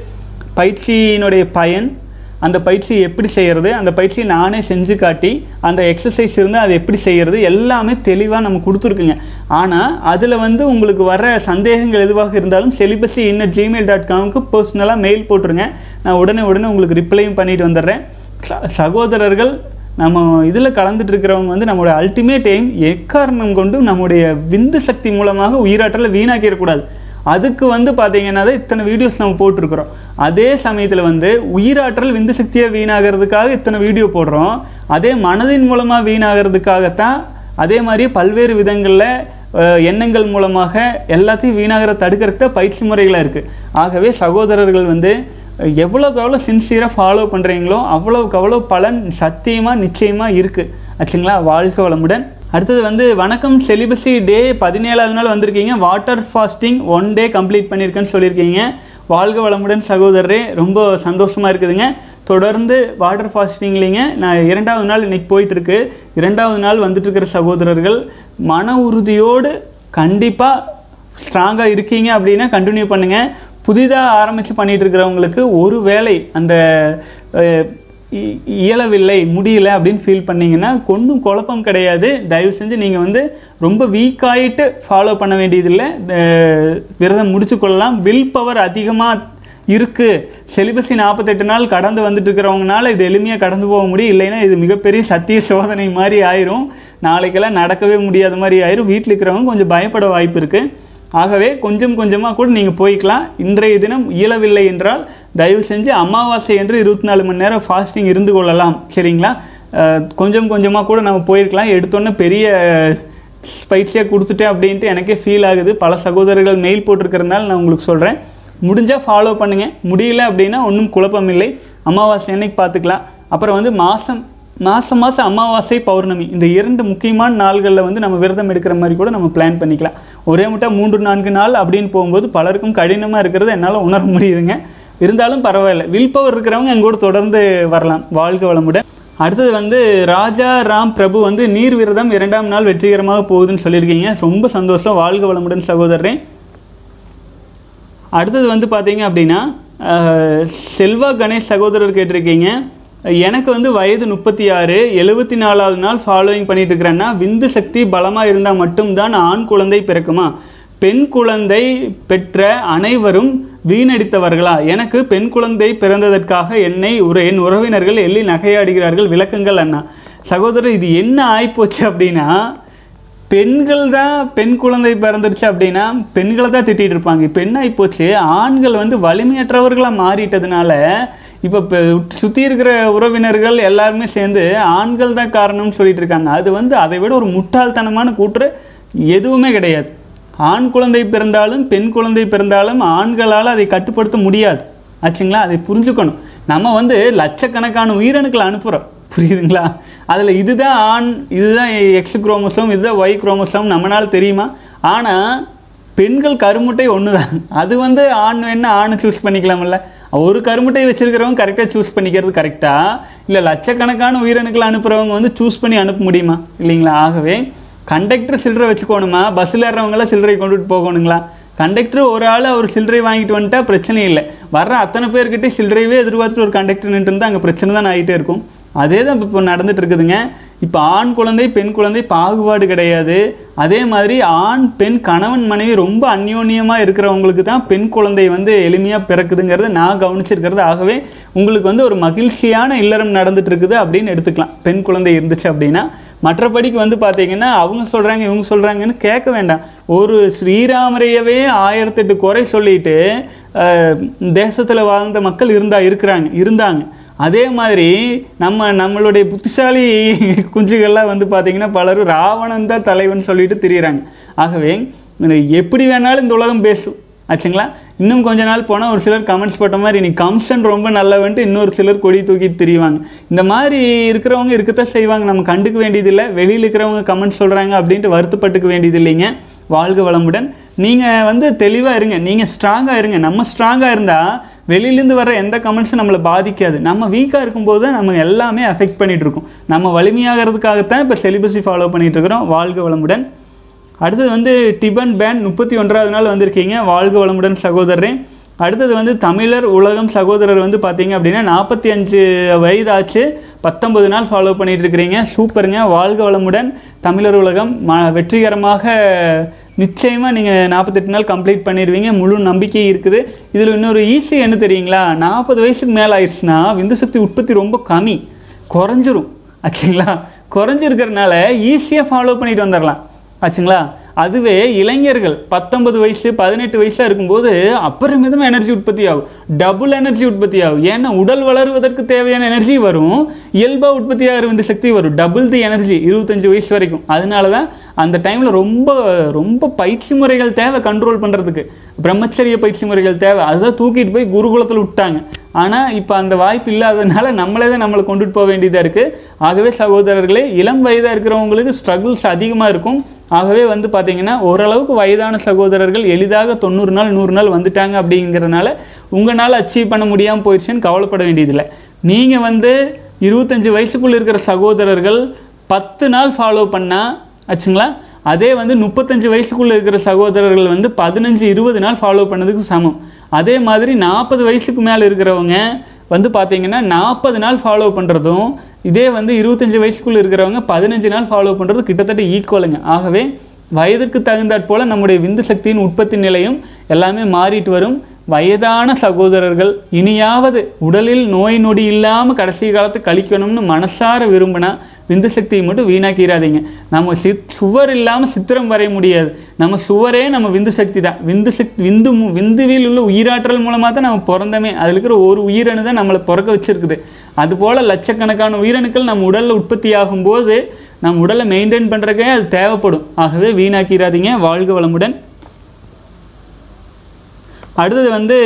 பயிற்சியினுடைய பயன் அந்த பயிற்சி எப்படி செய்கிறது அந்த பயிற்சியை நானே செஞ்சு காட்டி அந்த எக்ஸசைஸ் இருந்து அதை எப்படி செய்கிறது எல்லாமே தெளிவாக நம்ம கொடுத்துருக்குங்க. ஆனால் அதில் வந்து உங்களுக்கு வர சந்தேகங்கள் எதுவாக இருந்தாலும் செலிபஸி இன்னட் ஜிமெயில் டாட் காமுக்கு பர்சனலாக மெயில் போட்டுருங்க. நான் உடனே உடனே உங்களுக்கு ரிப்ளையும் பண்ணிட்டு வந்துடுறேன். ச- சகோதரர்கள் நம்ம இதில் கலந்துட்டு இருக்கிறவங்க வந்து நம்மளுடைய அல்டிமேட் எய்ம் எக்காரணம் கொண்டும் நம்முடைய விந்து சக்தி மூலமாக உயிராற்றலை வீணாக்கிடக்கூடாது. அதுக்கு வந்து பார்த்தீங்கன்னா தான் இத்தனை வீடியோஸ் நம்ம போட்டிருக்கிறோம். அதே சமயத்தில் வந்து உயிராற்றல் விந்து சக்தியை வீணாகிறதுக்காக இத்தனை வீடியோ போடுறோம். அதே மனதின் மூலமாக வீணாகிறதுக்காகத்தான் அதே மாதிரி பல்வேறு விதங்களில் எண்ணங்கள் மூலமாக எல்லாத்தையும் வீணாகிற தடுக்கிறதுக்கு பயிற்சி முறைகளாக இருக்குது ஆகவே சகோதரர்கள் வந்து எவ்வளோக்கு எவ்வளோ சின்சியராக ஃபாலோ பண்ணுறீங்களோ அவ்வளோக்கு அவ்வளோ பலன் சத்தியமாக நிச்சயமாக இருக்குது ஆச்சுங்களா? வாழ்க வளமுடன். அடுத்தது வந்து வணக்கம் செலிபஸி டே பதினேழாவது நாள் வந்திருக்கீங்க. Water fasting one day complete பண்ணியிருக்கேன்னு சொல்லியிருக்கீங்க. வாழ்க வளமுடன் சகோதரரே. ரொம்ப சந்தோஷமாக இருக்குதுங்க. தொடர்ந்து வாட்டர் ஃபாஸ்டிங்லிங்க நான் இரண்டாவது நாள் இன்றைக்கி போயிட்டுருக்கு. இரண்டாவது நாள் வந்துட்டுருக்கிற சகோதரர்கள் மன உறுதியோடு கண்டிப்பாக ஸ்ட்ராங்காக இருக்கீங்க அப்படின்னா கண்டினியூ பண்ணுங்கள் புதிதாக ஆரம்பித்து பண்ணிட்டு இருக்கிறவங்களுக்கு ஒரு வேளை அந்த இயலவில்லை முடியல அப்படின்னு ஃபீல் பண்ணிங்கன்னா ஒன்றும் குழப்பம் கிடையாது. தயவு செஞ்சு நீங்கள் வந்து ரொம்ப வீக்காயிட்டு ஃபாலோ பண்ண வேண்டியதில்லை. விரதம் முடிச்சு கொள்ளலாம். வில் பவர் அதிகமாக இருக்குது செலிபஸி நாற்பத்தெட்டு நாள் கடந்து வந்துட்டு இருக்கிறவங்கனால இது எளிமையாக கடந்து போக முடியும். இல்லைன்னா இது மிகப்பெரிய சத்திய சோதனை மாதிரி ஆயிரும். நாளைக்கெல்லாம் நடக்கவே முடியாத மாதிரி ஆயிரும். வீட்டில் இருக்கிறவங்க கொஞ்சம் பயப்பட வாய்ப்பு இருக்குது ஆகவே கொஞ்சம் கொஞ்சமாக கூட நீங்கள் போய்க்கலாம். இன்றைய தினம் இயலவில்லை என்றால் தயவு செஞ்சு அமாவாசை என்று இருபத்தி நாலு மணி நேரம் ஃபாஸ்டிங் இருந்து கொள்ளலாம். சரிங்களா? கொஞ்சம் கொஞ்சமாக கூட நம்ம போயிருக்கலாம். எடுத்தோன்னே பெரிய பயிற்சியாக கொடுத்துட்டேன் அப்படின்ட்டு எனக்கே ஃபீல் ஆகுது. பல சகோதரர்கள் மெயில் போட்டிருக்கிறதுனால நான் உங்களுக்கு சொல்கிறேன் முடிஞ்சால் ஃபாலோ பண்ணுங்கள் முடியல அப்படின்னா ஒன்றும் குழப்பம் இல்லை. அமாவாசை அன்னைக்கு பார்த்துக்கலாம். அப்புறம் வந்து மாதம் மாதம் மாதம் அமாவாசை பௌர்ணமி. இந்த இரண்டு முக்கியமான நாள்களில் வந்து நம்ம விரதம் எடுக்கிற மாதிரி கூட நம்ம பிளான் பண்ணிக்கலாம். ஒரே முட்டை மூன்று நான்கு நாள் அப்படின்னு போகும்போது பலருக்கும் கடினமாக இருக்கிறத என்னால் உணர முடியுதுங்க. இருந்தாலும் பரவாயில்ல. வில் பவர் இருக்கிறவங்க எங்கூட தொடர்ந்து வரலாம். வாழ்க வளமுடன். அடுத்தது வந்து ராஜா ராம் பிரபு வந்து நீர் விரதம் இரண்டாம் நாள் வெற்றிகரமாக போகுதுன்னு சொல்லியிருக்கீங்க. ரொம்ப சந்தோஷம். வாழ்க வளமுடன் சகோதரரே. அடுத்தது வந்து பார்த்தீங்க அப்படின்னா செல்வா கணேஷ் சகோதரர் கேட்டிருக்கீங்க. எனக்கு வந்து வயது முப்பத்தி ஆறு எழுபத்தி நாலாவது நாள் ஃபாலோயிங் பண்ணிட்டு இருக்கிறேன்னா விந்து சக்தி பலமாக இருந்தால் மட்டும்தான் ஆண் குழந்தை பிறக்குமா? பெண் குழந்தை பெற்ற அனைவரும் வீணடித்தவர்களா? எனக்கு பெண் குழந்தை பிறந்ததற்காக என்னை ஒரு என் உறவினர்கள் எள்ளி நகையாடுகிறார்கள் விளக்கங்கள் அண்ணா. சகோதரர் இது என்ன ஆயிப்போச்சு அப்படின்னா பெண்கள் தான் பெண் குழந்தை பிறந்துருச்சு அப்படின்னா பெண்களை தான் திட்டிகிட்டு இருப்பாங்க. இப்போ என்ன ஆகிப்போச்சு ஆண்கள் வந்து வலிமையற்றவர்களாக மாறிட்டதுனால இப்போ இப்போ சுற்றி இருக்கிற உறவினர்கள் எல்லாருமே சேர்ந்து ஆண்கள் தான் காரணம்னு சொல்லிட்டு இருக்காங்க. அது வந்து அதை விட ஒரு முட்டாள்தனமான கூற்று எதுவுமே கிடையாது. ஆண் குழந்தை பிறந்தாலும் பெண் குழந்தை பிறந்தாலும் ஆண்களால் அதை கட்டுப்படுத்த முடியாது. ஆச்சுங்களா? அதை புரிஞ்சுக்கணும். நம்ம வந்து லட்சக்கணக்கான உயிரணுக்களை அனுப்புகிறோம் புரியுதுங்களா? அதில் இதுதான் ஆண் இதுதான் எக்ஸ் குரோமோசோம் இதுதான் ஒய் குரோமோசோம் நம்மளால் தெரியுமா? ஆனால் பெண்கள் கருமுட்டை ஒன்று தான் அது வந்து ஆண் வேணா ஆண் சூஸ் பண்ணிக்கலாம்ல. ஒரு கருமுட்டை வச்சுருக்கிறவங்க கரெக்டாக சூஸ் பண்ணிக்கிறது கரெக்டாக இல்லை லட்சக்கணக்கான உயிரணுக்களை அனுப்புகிறவங்க வந்து சூஸ் பண்ணி அனுப்ப முடியுமா? இல்லைங்களா? ஆகவே கண்டக்டர் சில்லறை வச்சுக்கோணுமா? பஸ்ஸில் ஏறவங்களாம் சில்லறை கொண்டுட்டு போகணுங்களா? கண்டக்டர் ஒரு ஆள் அவர் சில்லறை வாங்கிட்டு வந்துட்டா பிரச்சனை இல்லை. வர்ற அத்தனை பேர்கிட்டே சில்லறையவே எதிர்பார்த்துட்டு ஒரு கண்டக்டர் நின்று இருந்தால் அங்கே பிரச்சனை தான் ஆகிட்டே இருக்கும். அதே தான் இப்போ நடந்துட்டு இருக்குதுங்க. இப்போ ஆண் குழந்தை பெண் குழந்தை பாகுபாடு கிடையாது. அதே மாதிரி ஆண் பெண் கணவன் மனைவி ரொம்ப அந்யோன்யமாக இருக்கிறவங்களுக்கு தான் பெண் குழந்தை வந்து எளிமையாக பிறக்குதுங்கிறத நான் கவனிச்சிருக்கிறது. ஆகவே உங்களுக்கு வந்து ஒரு மகிழ்ச்சியான இல்லறம் நடந்துட்டு இருக்குது அப்படின்னு எடுத்துக்கலாம். பெண் குழந்தை இருந்துச்சு அப்படின்னா. மற்றபடிக்கு வந்து பார்த்தீங்கன்னா அவங்க சொல்கிறாங்க இவங்க சொல்கிறாங்கன்னு கேட்க வேண்டாம். ஒரு ஸ்ரீராமரையவே ஆயிரத்தெட்டு குறை சொல்லிட்டு தேசத்தில் வாழ்ந்த மக்கள் இருந்தா இருக்கிறாங்க இருந்தாங்க. அதே மாதிரி நம்ம நம்மளுடைய புத்திசாலி குஞ்சுகள்லாம் வந்து பார்த்திங்கன்னா பலரும் ராவணன் தான் தலைவன் சொல்லிட்டு திரியிறாங்க. ஆகவே எப்படி வேணாலும் இந்த உலகம் பேசும் ஆச்சுங்களா? இன்னும் கொஞ்ச நாள் போனால் ஒரு சிலர் கமெண்ட்ஸ் போட்ட மாதிரி நீ கம்சன் ரொம்ப நல்லவன்ட்டு இன்னொரு சிலர் கொடி தூக்கிட்டு திரிவாங்க. இந்த மாதிரி இருக்கிறவங்க இருக்கத்தான் செய்வாங்க. நம்ம கண்டுக்க வேண்டியதில்லை. வெளியில் இருக்கிறவங்க கமெண்ட் சொல்கிறாங்க அப்படின்ட்டு வருத்தப்பட்டுக்க வேண்டியது இல்லைங்க வாழ்க வளமுடன். நீங்கள் வந்து தெளிவாக இருங்க. நீங்கள் ஸ்ட்ராங்காக இருங்க. நம்ம ஸ்ட்ராங்காக இருந்தால் வெளியிலேருந்து வர எந்த கமெண்ட்ஸும் நம்மளை பாதிக்காது. நம்ம வீக்காக இருக்கும்போது தான் நம்ம எல்லாமே அஃபெக்ட் பண்ணிகிட்டு இருக்கோம். நம்ம வலிமையாகிறதுக்காகத்தான் இப்போ செலிபஸை ஃபாலோ பண்ணிகிட்டு இருக்கிறோம். வாழ்க வளமுடன். அடுத்தது வந்து டிபன் பேன் முப்பத்தி ஒன்றாவது நாள் வந்திருக்கீங்க. வாழ்க வளமுடன் சகோதரரே. அடுத்தது வந்து தமிழர் உலகம் சகோதரர் வந்து பார்த்தீங்க அப்படின்னா நாற்பத்தி அஞ்சு வயதாச்சு பத்தொன்பது நாள் ஃபாலோ பண்ணிகிட்டு இருக்கிறீங்க சூப்பருங்க. வாழ்க வளமுடன். தமிழர் உலகம் ம வெற்றிகரமாக நிச்சயமாக நீங்கள் நாற்பத்தெட்டு நாள் கம்ப்ளீட் பண்ணிடுவீங்க முழு நம்பிக்கை இருக்குது. இதில் இன்னொரு ஈஸி என்ன தெரியுங்களா? நாற்பது வயசுக்கு மேலே ஆயிடுச்சுன்னா விந்து சக்தி உற்பத்தி ரொம்ப கம்மி. குறைஞ்சிரும். ஆச்சுங்களா? குறைஞ்சிருக்கிறதுனால ஈஸியாக ஃபாலோ பண்ணிட்டு வந்துடலாம் ஆச்சுங்களா? அதுவே இளைஞர்கள் பத்தொன்பது வயசு பதினெட்டு வயசாக இருக்கும்போது அப்புறமேதான் எனர்ஜி உற்பத்தி ஆகும் டபுள் எனர்ஜி உற்பத்தி ஆகும் ஏன்னா உடல் வளருவதற்கு தேவையான எனர்ஜி வரும். இயல்பாக உற்பத்தி ஆகிற இந்த சக்தி வரும். டபுள் தி எனர்ஜி இருபத்தஞ்சு வயசு வரைக்கும். அதனால தான் அந்த டைமில் ரொம்ப ரொம்ப பயிற்சி முறைகள் தேவை கண்ட்ரோல் பண்ணுறதுக்கு பிரம்மச்சரிய பயிற்சி முறைகள் தேவை. அதுதான் தூக்கிட்டு போய் குருகுலத்தில் விட்டாங்க. ஆனால் இப்போ அந்த வாய்ப்பு இல்லாததுனால நம்மளே தான் நம்மளை கொண்டுட்டு போக வேண்டியதாக இருக்குது ஆகவே சகோதரர்களே இளம் வயதாக இருக்கிறவங்களுக்கு ஸ்ட்ரகிள்ஸ் அதிகமாக இருக்கும். ஆகவே வந்து பார்த்திங்கன்னா ஓரளவுக்கு வயதான சகோதரர்கள் எளிதாக தொண்ணூறு நாள் நூறு நாள் வந்துட்டாங்க அப்படிங்கிறதுனால உங்களால் அச்சீவ் பண்ண முடியாமல் போயிடுச்சுன்னு கவலைப்பட வேண்டியதில்லை. நீங்கள் வந்து இருபத்தஞ்சி வயசுக்குள்ளே இருக்கிற சகோதரர்கள் பத்து நாள் ஃபாலோ பண்ணால் ஆச்சுங்களா? அதே வந்து முப்பத்தஞ்சு வயசுக்குள்ளே இருக்கிற சகோதரர்கள் வந்து பதினஞ்சு இருபது நாள் ஃபாலோ பண்ணதுக்கு சமம். அதே மாதிரி நாற்பது வயசுக்கு மேலே இருக்கிறவங்க வந்து பார்த்தீங்கன்னா நாற்பது நாள் ஃபாலோ பண்ணுறதும் இதே வந்து இருபத்தஞ்சி வயசுக்குள்ளே இருக்கிறவங்க பதினஞ்சு நாள் ஃபாலோ பண்ணுறது கிட்டத்தட்ட ஈக்குவலுங்க ஆகவே வயதிற்கு தகுந்தாற் போல் நம்முடைய விந்து சக்தியின் உற்பத்தி நிலையும் எல்லாமே மாறிட்டு வரும். வயதான சகோதரர்கள் இனியாவது உடலில் நோய் நொடி இல்லாமல் கடைசி காலத்தை கழிக்கணும்னு மனசார விரும்பினா விந்து சக்தியை மட்டும் வீணாக்கிறாதீங்க நம்ம சித் சுவர் இல்லாமல் சித்திரம் வரைய முடியாது. நம்ம சுவரே நம்ம விந்து சக்தி தான். விந்து சக்தி விந்து மு- விந்துவில் உள்ள உயிராற்றல் மூலமாக தான் நம்ம பிறந்தமே. அதில் இருக்கிற ஒரு உயிரணு தான் நம்மளை பிறக்க வச்சிருக்குது. அதுபோல் லட்சக்கணக்கான உயிரணுக்கள் நம்ம உடலில் உற்பத்தி ஆகும்போது நம்ம உடலை மெயின்டைன் பண்ணுறக்கே அது தேவைப்படும். ஆகவே வீணாக்கிறாதீங்க வாழ்க வளமுடன். அடுத்தது வந்து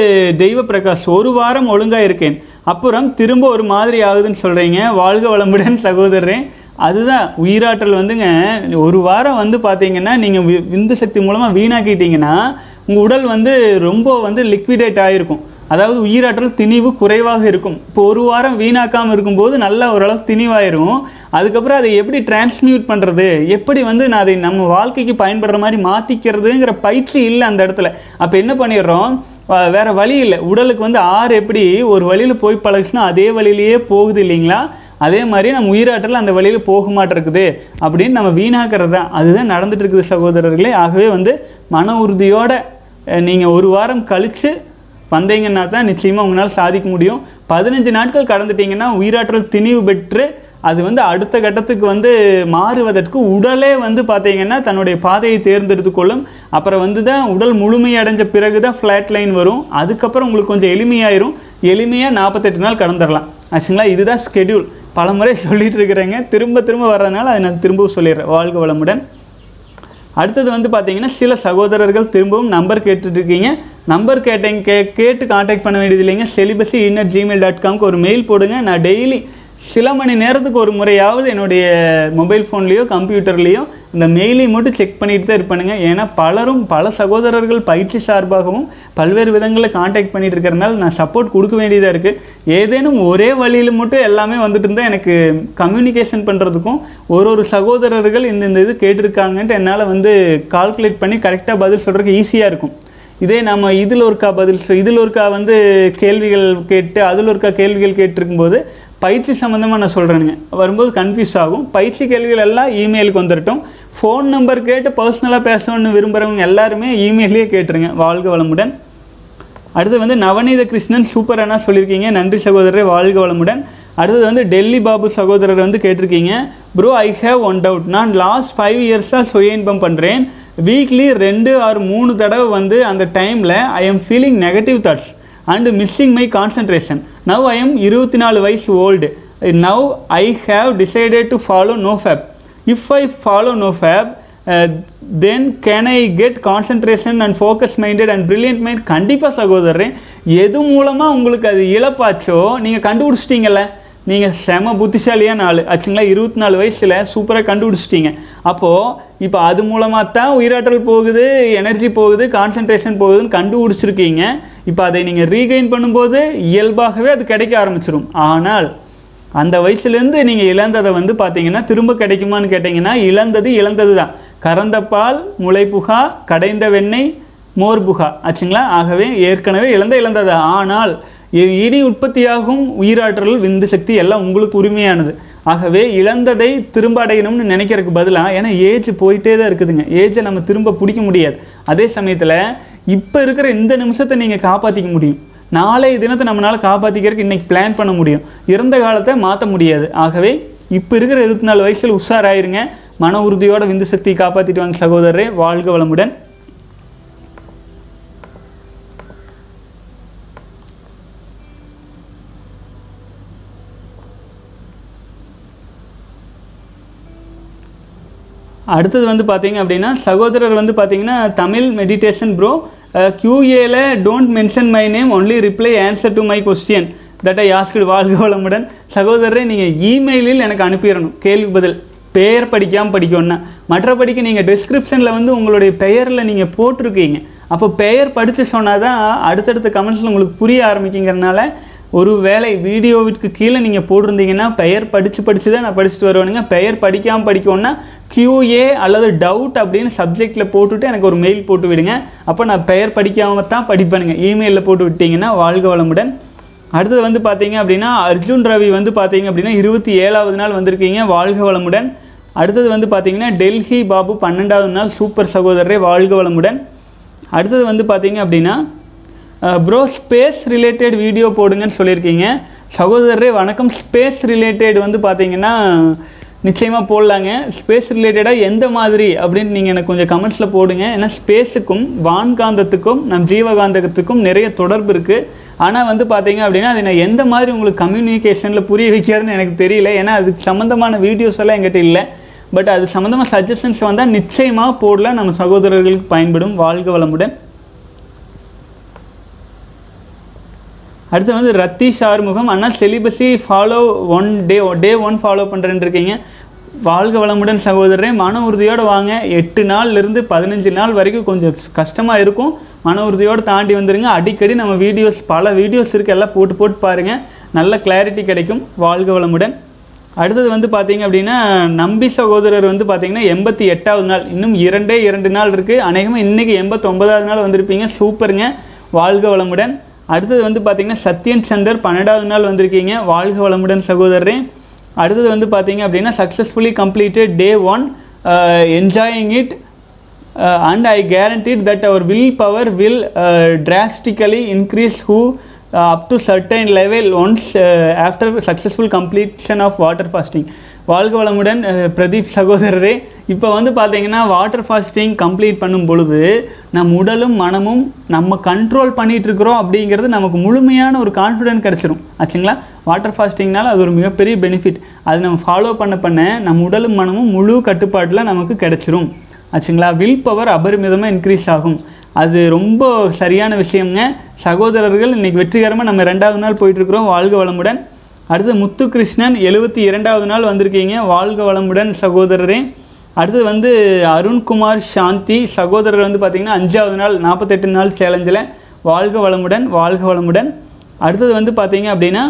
தெய்வ பிரகாஷ் ஒரு வாரம் ஒழுங்காக இருக்கேன். அப்புறம் திரும்ப ஒரு மாதிரி ஆகுதுன்னு சொல்கிறீங்க வாழ்க வளமுடன் சகோதரன் அதுதான் உயிராற்றல் வந்துங்க. ஒரு வாரம் வந்து பார்த்தீங்கன்னா நீங்கள் விந்து சக்தி மூலமாக வீணாக்கிட்டீங்கன்னா உங்கள் உடல் வந்து ரொம்ப வந்து லிக்விடேட் ஆகிருக்கும் அதாவது உயிராற்றல் திணிவு குறைவாக இருக்கும். இப்போ ஒரு வாரம் வீணாக்காமல் இருக்கும்போது நல்லா ஓரளவுக்கு திணிவாயிரும் அதுக்கப்புறம் அதை எப்படி டிரான்ஸ்மியூட் பண்ணுறது எப்படி வந்து நான் அதை நம்ம வாழ்க்கைக்கு பயன்படுற மாதிரி மாற்றிக்கிறதுங்கிற பயிற்சி இல்லை அந்த இடத்துல. அப்போ என்ன பண்ணிடுறோம்? வேறு வழி இல்லை. உடலுக்கு வந்து ஆறு எப்படி ஒரு வழியில் போய் பழகுச்சுன்னா அதே வழியிலேயே போகுது இல்லைங்களா? அதே மாதிரி நம்ம உயிராற்றல் அந்த வழியில் போக மாட்டிருக்குது அப்படின்னு நம்ம வீணாக்கிறது தான். அதுதான் நடந்துட்டு இருக்குது சகோதரர்களே. ஆகவே வந்து மன உறுதியோட நீங்கள் ஒரு வாரம் கழித்து வந்தீங்கன்னா தான் நிச்சயமாக உங்களால் சாதிக்க முடியும். பதினஞ்சு நாட்கள் கடந்துட்டீங்கன்னா உயிராற்றல் திணிவு பெற்று அது வந்து அடுத்த கட்டத்துக்கு வந்து மாறுவதற்கு உடலே வந்து பார்த்தீங்கன்னா தன்னுடைய பாதையை தேர்ந்தெடுத்து கொள்ளும். அப்புறம் வந்து தான் உடல் முழுமையடைஞ்ச பிறகு தான் ஃப்ளாட் லைன் வரும். அதுக்கப்புறம் உங்களுக்கு கொஞ்சம் எளிமையாயிரும். எளிமையாக நாற்பத்தெட்டு நாள் கடந்துடலாம். ஆச்சுங்களா? இதுதான் ஸ்கெடியூல் பல முறை சொல்லிட்டு இருக்கிறேங்க. திரும்ப திரும்ப வர்றதுனால அதை நான் திரும்பவும் சொல்லிடுறேன். வாழ்க வளமுடன். அடுத்தது வந்து பார்த்தீங்கன்னா சில சகோதரர்கள் திரும்பவும் நம்பர் கேட்டுட்ருக்கீங்க நம்பர் கேட்டேங்க கே கேட்டு காண்டாக்ட் பண்ண வேண்டியது இல்லைங்க. செலிபஸி இன்னட் ஜிமெயில் டாட் காம்க்கு ஒரு மெயில் போடுங்க. நான் டெய்லி சில மணி நேரத்துக்கு ஒரு முறையாவது என்னுடைய மொபைல் ஃபோன்லேயோ கம்ப்யூட்டர்லேயோ இந்த மெயிலையும் மட்டும் செக் பண்ணிட்டு தான் இருப்பானுங்க. ஏன்னா பலரும் பல சகோதரர்கள் பயிற்சி சார்பாகவும் பல்வேறு விதங்களில் காண்டாக்ட் பண்ணிட்டு இருக்கிறனால நான் சப்போர்ட் கொடுக்க வேண்டியதாக இருக்குது ஏதேனும் ஒரே வழியில் மட்டும் எல்லாமே வந்துட்டு இருந்தால் எனக்கு கம்யூனிகேஷன் பண்ணுறதுக்கும் ஒரு ஒரு சகோதரர்கள் இந்த இந்த இது கேட்டிருக்காங்கன்ட்டு என்னால் வந்து கால்குலேட் பண்ணி கரெக்டாக பதில் சொல்கிறதுக்கு ஈஸியாக இருக்கும். இதே நம்ம இதில் ஒருக்கா பதில் இதில் ஒருக்கா வந்து கேள்விகள் கேட்டு அதில் ஒருக்கா கேள்விகள் கேட்டிருக்கும்போது பயிற்சி சம்மந்தமாக நான் சொல்கிறேனுங்க வரும்போது கன்ஃபியூஸ் ஆகும். பயிற்சி கேள்விகள் எல்லாம் இமெயிலுக்கு வந்துடட்டும் ஃபோன் நம்பர் கேட்டு பர்சனலாக பேசணும்னு விரும்புகிறவங்க எல்லாருமே இமெயிலே கேட்டுருங்க. வாழ்க வளமுடன். அடுத்து வந்து நவநீத கிருஷ்ணன் சூப்பர் அண்ணா சொல்லியிருக்கீங்க. நன்றி சகோதரரை வாழ்க வளமுடன். அடுத்தது வந்து டெல்லி பாபு சகோதரர் வந்து கேட்டிருக்கீங்க. Bro I have one doubt நான் லாஸ்ட் ஃபைவ் இயர்ஸாக சுய இன்பம் பண்ணுறேன் வீக்லி ரெண்டு ஆர் மூணு தடவை வந்து அந்த டைமில் I am feeling negative thoughts and missing my concentration now I am இருபத்தி நாலு வயசு old now I have decided to follow no fap if I follow no fap then can I get concentration and focus minded and brilliant mind கண்டிப்பாக சகோதரன் எது மூலமாக உங்களுக்கு அது இழப்பாச்சோ நீங்கள் கண்டுபிடிச்சிட்டிங்கள நீங்கள் செம புத்திசாலியான ஆள். ஆச்சுங்களா? இருபத்தி நாலு வயசில் சூப்பராக கண்டுபிடிச்சிட்டீங்க. அப்போது இப்போ அது மூலமாக தான் உயிராற்றல் போகுது எனர்ஜி போகுது கான்சன்ட்ரேஷன் போகுதுன்னு கண்டுபிடிச்சிருக்கீங்க. இப்போ அதை நீங்கள் ரீகெயின் பண்ணும்போது இயல்பாகவே அது கிடைக்க ஆரம்பிச்சிடும் ஆனால் அந்த வயசுலேருந்து நீங்கள் இழந்ததை வந்து பார்த்தீங்கன்னா திரும்ப கிடைக்குமான்னு கேட்டிங்கன்னா இழந்தது இழந்தது தான். கறந்த பால் முளைப்புகா கடைந்த வெண்ணெய் மோர் புகா ஆச்சுங்களா? ஆகவே ஏற்கனவே இழந்த இழந்தது ஆனால் இனி உற்பத்தியாகும் உயிராற்றல் விந்து சக்தி எல்லாம் உங்களுக்கு உரிமையானது. ஆகவே இழந்ததை திரும்ப அடையணும்னு நினைக்கிறதுக்கு பதிலாக ஏன்னா ஏஜ் போயிட்டே தான் இருக்குதுங்க. ஏஜை நம்ம திரும்ப பிடிக்க முடியாது. அதே சமயத்தில் இப்போ இருக்கிற இந்த நிமிஷத்தை நீங்கள் காப்பாற்றிக்க முடியும். நாளைய தினத்தை நம்மளால் காப்பாற்றிக்கிறதுக்கு இன்றைக்கி பிளான் பண்ண முடியும். இறந்த காலத்தை மாற்ற முடியாது. ஆகவே இப்போ இருக்கிற இருபத்தி நாலு வயசில் உஷாராயிருங்க. மன உறுதியோட விந்து சக்தி காப்பாற்றிட்டு வாங்க சகோதரரே. வாழ்க வளமுடன். அடுத்தது வந்து பார்த்தீங்க அப்படின்னா சகோதரர் வந்து பார்த்தீங்கன்னா Tamil meditation bro கியூஏல don't mention my name only reply answer to my question that I asked வாழ்க வளமுடன். சகோதரரை நீங்கள் இமெயிலில் எனக்கு அனுப்பிடணும். கேள்வி பதில். பெயர் படிக்காமல் படிக்கணும்னா. மற்றபடிக்கு நீங்கள் டிஸ்கிரிப்ஷனில் வந்து உங்களுடைய பெயரில் நீங்கள் போட்டிருக்கீங்க. அப்போ பெயர் படித்து சொன்னால் தான் அடுத்தடுத்த கமெண்ட்ஸில் உங்களுக்கு புரிய ஆரம்பிக்குங்கிறனால ஒரு வேளை வீடியோவிற்கு கீழே நீங்கள் போட்டிருந்தீங்கன்னா பெயர் படித்து படித்து தான் நான் படிச்சுட்டு வருவேனுங்க. பெயர் படிக்காமல் படிக்கணும்னா கியூஏ அல்லது டவுட் அப்படின்னு சப்ஜெக்டில் போட்டுவிட்டு எனக்கு ஒரு மெயில் போட்டு விடுங்க. அப்போ நான் பெயர் படிக்காமல் தான் படிப்பேனுங்க. இமெயிலில் போட்டு விட்டிங்கன்னா வாழ்க வளமுடன். அடுத்தது வந்து பார்த்தீங்க அப்படின்னா அர்ஜுன் ரவி வந்து பார்த்தீங்க அப்படின்னா இருபத்தி ஏழாவது நாள் வந்திருக்கீங்க. வாழ்க வளமுடன். அடுத்தது வந்து பார்த்தீங்கன்னா டெல்லி பாபு பன்னெண்டாவது நாள் சூப்பர் சகோதரரே வாழ்க வளமுடன். அடுத்தது வந்து பார்த்தீங்க அப்படின்னா ப்ரோ ஸ்பேஸ் ரிலேட்டட் வீடியோ போடுங்கன்னு சொல்லியிருக்கீங்க. சகோதரரே வணக்கம். ஸ்பேஸ் ரிலேட்டட் வந்து பார்த்தீங்கன்னா நிச்சயமாக போடலாங்க. ஸ்பேஸ் ரிலேட்டடாக எந்த மாதிரி அப்படின்னு நீங்கள் எனக்கு கொஞ்சம் கமெண்ட்ஸில் போடுங்க. ஏன்னா ஸ்பேஸுக்கும் வான்காந்தத்துக்கும் நம் ஜீவகாந்தகத்துக்கும் நிறைய தொடர்பு இருக்குது ஆனால் வந்து பார்த்தீங்க அப்படின்னா அது நான் எந்த மாதிரி உங்களுக்கு கம்யூனிகேஷனில் புரிய வைக்கிறதுன்னு எனக்கு தெரியல. ஏன்னா அதுக்கு சம்மந்தமான வீடியோஸ் எல்லாம் என்கிட்ட இல்லை. பட் அது சம்மந்தமாக சஜஷன்ஸ் வந்தால் நிச்சயமாக போடலாம். நம்ம சகோதரர்களுக்கு பயன்படும் வாழ்க வளமுடன். அடுத்து வந்து ரத்தீஷ் ஷார்முகம் அண்ணா celibacy follow one day day one follow பண்ணுறேன்னு இருக்கீங்க. வாழ்க வளமுடன் சகோதரரே மன உறுதியோடு வாங்க. எட்டு நாள்லேருந்து பதினஞ்சு நாள் வரைக்கும் கொஞ்சம் கஷ்டமாக இருக்கும். மன உறுதியோடு தாண்டி வந்துருங்க. அடிக்கடி நம்ம வீடியோஸ் பல வீடியோஸ் இருக்குது எல்லாம் போட்டு போட்டு பாருங்கள் நல்ல கிளாரிட்டி கிடைக்கும். வாழ்க வளமுடன். அடுத்தது வந்து பார்த்தீங்க அப்படின்னா நம்பி சகோதரர் வந்து பார்த்தீங்கன்னா எண்பத்தி எட்டாவது நாள். இன்னும் இரண்டே இரண்டு நாள் இருக்குது அநேகமாக இன்றைக்கி எண்பத்தொம்பதாவது நாள் வந்திருப்பீங்க. சூப்பருங்க. வாழ்க வளமுடன். அடுத்தது வந்து பார்த்திங்கன்னா சத்யன் சந்தர் பன்னெண்டாவது நாள் வந்திருக்கீங்க வாழ்க வளமுடன் சகோதரரே அடுத்தது வந்து பார்த்திங்க அப்படின்னா successfully completed day one enjoying it and I guaranteed that our will power will drastically increase who up to certain level once after successful completion of water fasting வாழ்க வளமுடன் பிரதீப் சகோதரரே. இப்போ வந்து பார்த்தீங்கன்னா வாட்டர் ஃபாஸ்டிங் கம்ப்ளீட் பண்ணும் பொழுது நம் உடலும் மனமும் நம்ம கண்ட்ரோல் பண்ணிகிட்ருக்குறோம் இருக்கிறோம் அப்படிங்கிறது நமக்கு முழுமையான ஒரு கான்ஃபிடென்ட் கிடச்சிரும். ஆச்சுங்களா? வாட்டர் ஃபாஸ்டிங்னால அது ஒரு மிகப்பெரிய பெனிஃபிட் அது நம்ம ஃபாலோ பண்ண பண்ண நம் உடலும் மனமும் முழு கட்டுப்பாட்டில் நமக்கு கிடச்சிரும். ஆச்சுங்களா? வில் பவர் அபரிமிதமாக இன்க்ரீஸ் ஆகும். அது ரொம்ப சரியான விஷயம்ங்க சகோதரர்கள் இன்றைக்கி வெற்றிகரமாக நம்ம ரெண்டாவது நாள் போயிட்டுருக்குறோம். வாழ்க வளமுடன். அடுத்து முத்துகிருஷ்ணன் எழுபத்தி இரண்டாவது நாள் வந்திருக்கீங்க. வாழ்க வளமுடன் சகோதரரே. அடுத்து வந்து அருண்குமார் சாந்தி சகோதரர் வந்து பார்த்திங்கன்னா அஞ்சாவது நாள் நாற்பத்தெட்டு நாள் சேலஞ்சில் வாழ்க வளமுடன் வாழ்க வளமுடன். அடுத்தது வந்து பார்த்தீங்க அப்படின்னா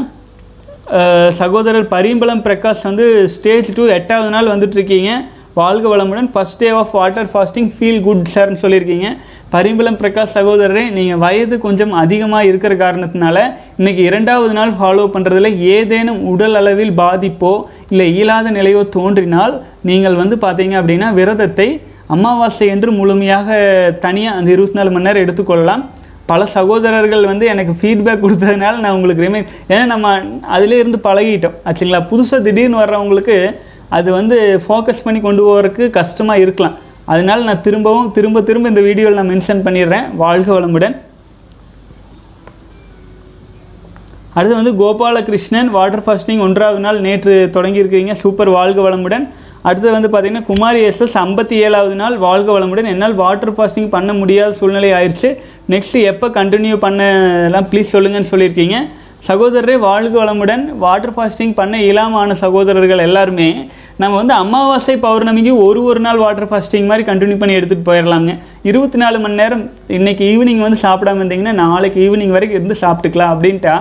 சகோதரர் பரிம்பளம் பிரகாஷ் வந்து ஸ்டேஜ் டூ எட்டாவது நாள் வந்துட்டு இருக்கீங்க. வாழ்க வளமுடன் first day of water fasting feel good சார்னு சொல்லியிருக்கீங்க. பரிம்பளம் பிரகாஷ் சகோதரரே நீங்கள் வயது கொஞ்சம் அதிகமாக இருக்கிற காரணத்தினால இன்றைக்கி இரண்டாவது நாள் ஃபாலோ பண்ணுறதுல ஏதேனும் உடல் அளவில் பாதிப்போ இல்லை இயலாத நிலையோ தோன்றினால் நீங்கள் வந்து பார்த்தீங்க அப்படின்னா விரதத்தை அமாவாசை என்று முழுமையாக தனியாக அந்த இருபத்தி நாலு மணி நேரம் எடுத்துக்கொள்ளலாம். பல சகோதரர்கள் வந்து எனக்கு ஃபீட்பேக் கொடுத்ததுனால நான் உங்களுக்கு ரிமைண்ட் ஏன்னா நம்ம அதிலே இருந்து பழகிட்டோம். ஆச்சுங்களா? புதுசாக திடீர்னு வர்றவங்களுக்கு அது வந்து ஃபோக்கஸ் பண்ணி கொண்டு போகிறதுக்கு கஷ்டமாக இருக்கலாம். அதனால் நான் திரும்பவும் திரும்ப திரும்ப இந்த வீடியோவில் நான் மென்ஷன் பண்ணிடுறேன். வாழ்க வளமுடன். அடுத்து வந்து கோபாலகிருஷ்ணன் வாட்டர் ஃபாஸ்டிங் ஒன்றாவது நாள் நேற்று தொடங்கியிருக்கிறீங்க சூப்பர் வாழ்க வளமுடன். அடுத்து வந்து பார்த்திங்கன்னா குமாரி எஸ்எஸ் ஐம்பத்தி ஏழாவது நாள் வாழ்க வளமுடன். என்னால் வாட்டர் ஃபாஸ்டிங் பண்ண முடியாத சூழ்நிலை ஆயிடுச்சு நெக்ஸ்ட் எப்போ கண்டினியூ பண்ணலாம் ப்ளீஸ் சொல்லுங்கன்னு சொல்லியிருக்கீங்க. சகோதரரே வாழ்க வளமுடன். வாட்டர் ஃபாஸ்டிங் பண்ண இயலாமான சகோதரர்கள் எல்லாருமே நம்ம வந்து அமாவாசை பௌர்ணமிக்கு ஒரு ஒரு நாள் வாட்டர் ஃபாஸ்டிங் மாதிரி கண்டினியூ பண்ணி எடுத்துகிட்டு போயிடலாங்க இருபத்தி நாலு மணி நேரம் இன்றைக்கி ஈவினிங் வந்து சாப்பிடாம இருந்தீங்கன்னா நாளைக்கு ஈவினிங் வரைக்கும் இருந்து சாப்பிட்டுக்கலாம் அப்படின்ட்டா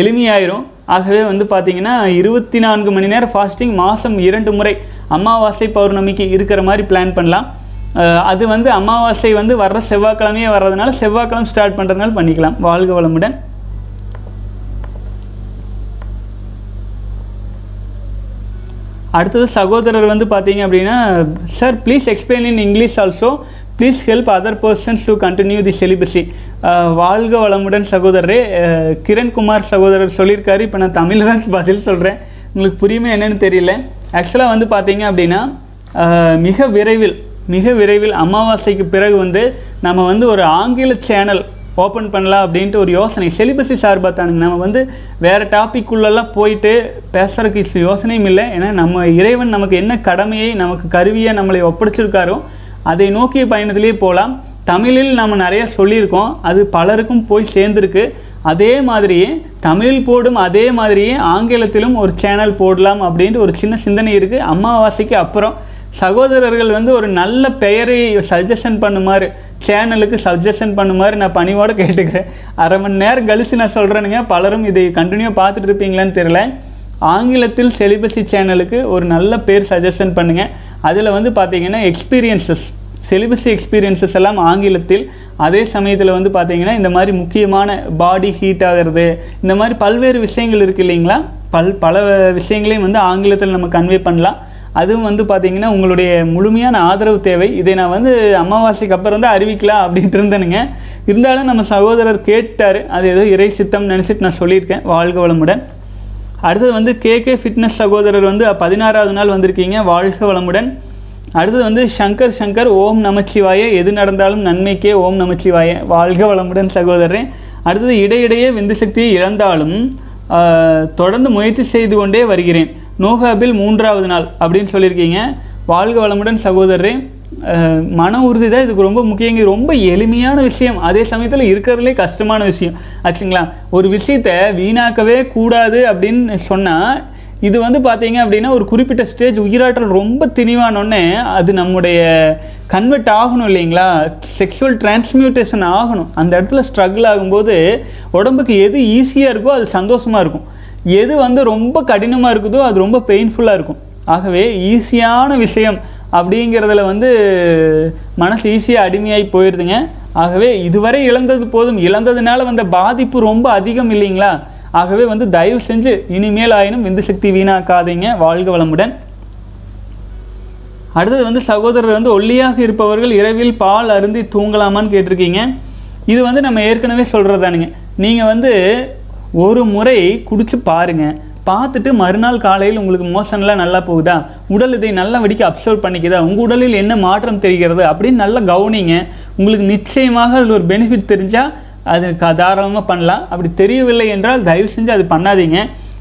எளிமையாயிரும். ஆகவே வந்து பார்த்தீங்கன்னா இருபத்தி நான்கு மணி நேரம் ஃபாஸ்டிங் மாதம் இரண்டு முறை அமாவாசை பௌர்ணமிக்கு இருக்கிற மாதிரி பிளான் பண்ணலாம். அது வந்து அமாவாசை வந்து வர்ற செவ்வாய்க்கிழமையே வர்றதுனால செவ்வாய்க்கிழமை ஸ்டார்ட் பண்ணுறதுனால பண்ணிக்கலாம். வாழ்க வளமுடன். அடுத்தது சகோதரர் வந்து பார்த்தீங்க அப்படின்னா sir please explain in English also please help other persons to continue the celibacy வாழ்க வளமுடன் சகோதரரே. கிரண்குமார் சகோதரர் சொல்லியிருக்காரு. இப்போ நான் தமிழில் தான் பதில் சொல்கிறேன் உங்களுக்கு புரியுமே என்னென்னு தெரியல. ஆக்சுவலாக வந்து பார்த்தீங்க அப்படின்னா மிக விரைவில் மிக விரைவில் அமாவாசைக்கு பிறகு வந்து நம்ம வந்து ஒரு ஆங்கில சேனல் ஓப்பன் பண்ணலாம் அப்படின்ட்டு ஒரு யோசனை. செலிபஸி சார்பாக தானுங்க. நம்ம வந்து வேறு டாபிக்குள்ளெல்லாம் போயிட்டு பேசுகிறதுக்கு யோசனையும் இல்லை. ஏன்னா நம்ம இறைவன் நமக்கு என்ன கடமையை நமக்கு கருவியை நம்மளை ஒப்படைச்சிருக்காரோ அதை நோக்கிய பயணத்திலே போகலாம். தமிழில் நம்ம நிறைய சொல்லியிருக்கோம். அது பலருக்கும் போய் சேர்ந்துருக்கு. அதே மாதிரியே தமிழில் போடும் அதே மாதிரியே ஆங்கிலத்திலும் ஒரு சேனல் போடலாம் அப்படின்ட்டு ஒரு சின்ன சிந்தனை இருக்குது அமாவாசைக்கு அப்புறம் சகோதரர்கள் வந்து ஒரு நல்ல பெயரை சஜஷன் பண்ணுமாறு சேனலுக்கு சஜஷன் பண்ணுமாறு நான் பணிவோடு கேட்டுக்கிறேன். அரை மணி நேரம் கழித்து நான் சொல்கிறேனுங்க பலரும் இதை கண்டினியூ பார்த்துட்டு இருப்பீங்களான்னு தெரில ஆங்கிலத்தில் செலிபஸி சேனலுக்கு ஒரு நல்ல பேர் சஜஷன் பண்ணுங்கள் அதில் வந்து பார்த்தீங்கன்னா எக்ஸ்பீரியன்சஸ் செலிபஸி எக்ஸ்பீரியன்சஸ் எல்லாம் ஆங்கிலத்தில். அதே சமயத்தில் வந்து பார்த்தீங்கன்னா இந்த மாதிரி முக்கியமான பாடி ஹீட் ஆகிறது இந்த மாதிரி பல்வேறு விஷயங்கள் இருக்குது இல்லைங்களா? பல் பல விஷயங்களையும் வந்து ஆங்கிலத்தில் நம்ம கன்வே பண்ணலாம். அதுவும் வந்து பார்த்தீங்கன்னா உங்களுடைய முழுமையான ஆதரவு தேவை. இதை நான் வந்து அமாவாசைக்கு அப்புறம் தான் அறிவிக்கலாம் அப்படின்ட்டு இருந்தேனுங்க. இருந்தாலும் நம்ம சகோதரர் கேட்டார். அது ஏதோ இறை சித்தம் நினச்சிட்டு நான் சொல்லியிருக்கேன். வாழ்க வளமுடன். அடுத்தது வந்து கேகே ஃபிட்னஸ் சகோதரர் வந்து பதினாறாவது நாள் வந்திருக்கீங்க. வாழ்க வளமுடன். அடுத்தது வந்து சங்கர் சங்கர் ஓம் நமச்சிவாய. எது நடந்தாலும் நன்மைக்கே ஓம் நமச்சிவாய. வாழ்க வளமுடன் சகோதரரே. அடுத்தது இடையிடையே விந்து சக்தியை இழந்தாலும் தொடர்ந்து முயற்சி செய்து கொண்டே வருகிறேன். நோஹாபில் மூன்றாவது நாள் அப்படின்னு சொல்லியிருக்கீங்க. வாழ்க வளமுடன் சகோதரரே. மன உறுதி தான் இதுக்கு ரொம்ப முக்கியங்க ரொம்ப எளிமையான விஷயம். அதே சமயத்தில் இருக்கிறதுலே கஷ்டமான விஷயம். ஆச்சுங்களா? ஒரு விஷயத்தை வீணாக்கவே கூடாது அப்படின்னு சொன்னால் இது வந்து பார்த்தீங்க அப்படின்னா ஒரு குறிப்பிட்ட ஸ்டேஜ் உயிராற்றல் ரொம்ப திணிவானோடனே அது நம்முடைய கன்வெர்ட் ஆகணும் இல்லைங்களா? செக்ஷுவல் டிரான்ஸ்மியூட்டேஷன் ஆகணும். அந்த இடத்துல ஸ்ட்ரகிள் ஆகும்போது உடம்புக்கு எது ஈஸியாக இருக்கோ அது சந்தோஷமாக இருக்கும். எது வந்து ரொம்ப கடினமாக இருக்குதோ அது ரொம்ப பெயின்ஃபுல்லாக இருக்கும். ஆகவே ஈஸியான விஷயம் அப்படிங்கிறதுல வந்து மனசு ஈஸியாக அடிமையாகி போயிடுதுங்க ஆகவே இதுவரை இழந்தது போதும். இழந்ததுனால வந்த பாதிப்பு ரொம்ப அதிகம் இல்லைங்களா? ஆகவே வந்து தயவு செஞ்சு இனிமேல் ஆயினும் விந்து சக்தி வீணாக்காதீங்க. வாழ்க வளமுடன். அடுத்தது வந்து சகோதரர் வந்து ஒல்லியாக இருப்பவர்கள் இரவில் பால் அருந்தி தூங்கலாமான்னு கேட்டிருக்கீங்க. இது வந்து நம்ம ஏற்கனவே சொல்கிறது தானுங்க நீங்கள் வந்து ஒரு முறை குடிச்சு பாருங்க. பார்த்துட்டு மறுநாள் காலையில் உங்களுக்கு மோஷன்லாம் நல்லா போகுதா? உடல் இதை நல்லபடிக்கு அப்சர்வ் பண்ணிக்குதா? உங்கள் உடலில் என்ன மாற்றம் தெரிகிறது? அப்படின்னு நல்லா கவனிங்க. உங்களுக்கு நிச்சயமாக அதில் ஒரு பெனிஃபிட் தெரிஞ்சால் அது க- தாராளமாக பண்ணலாம். அப்படி தெரியவில்லை என்றால் தயவு செஞ்சு அது பண்ணாதீங்க.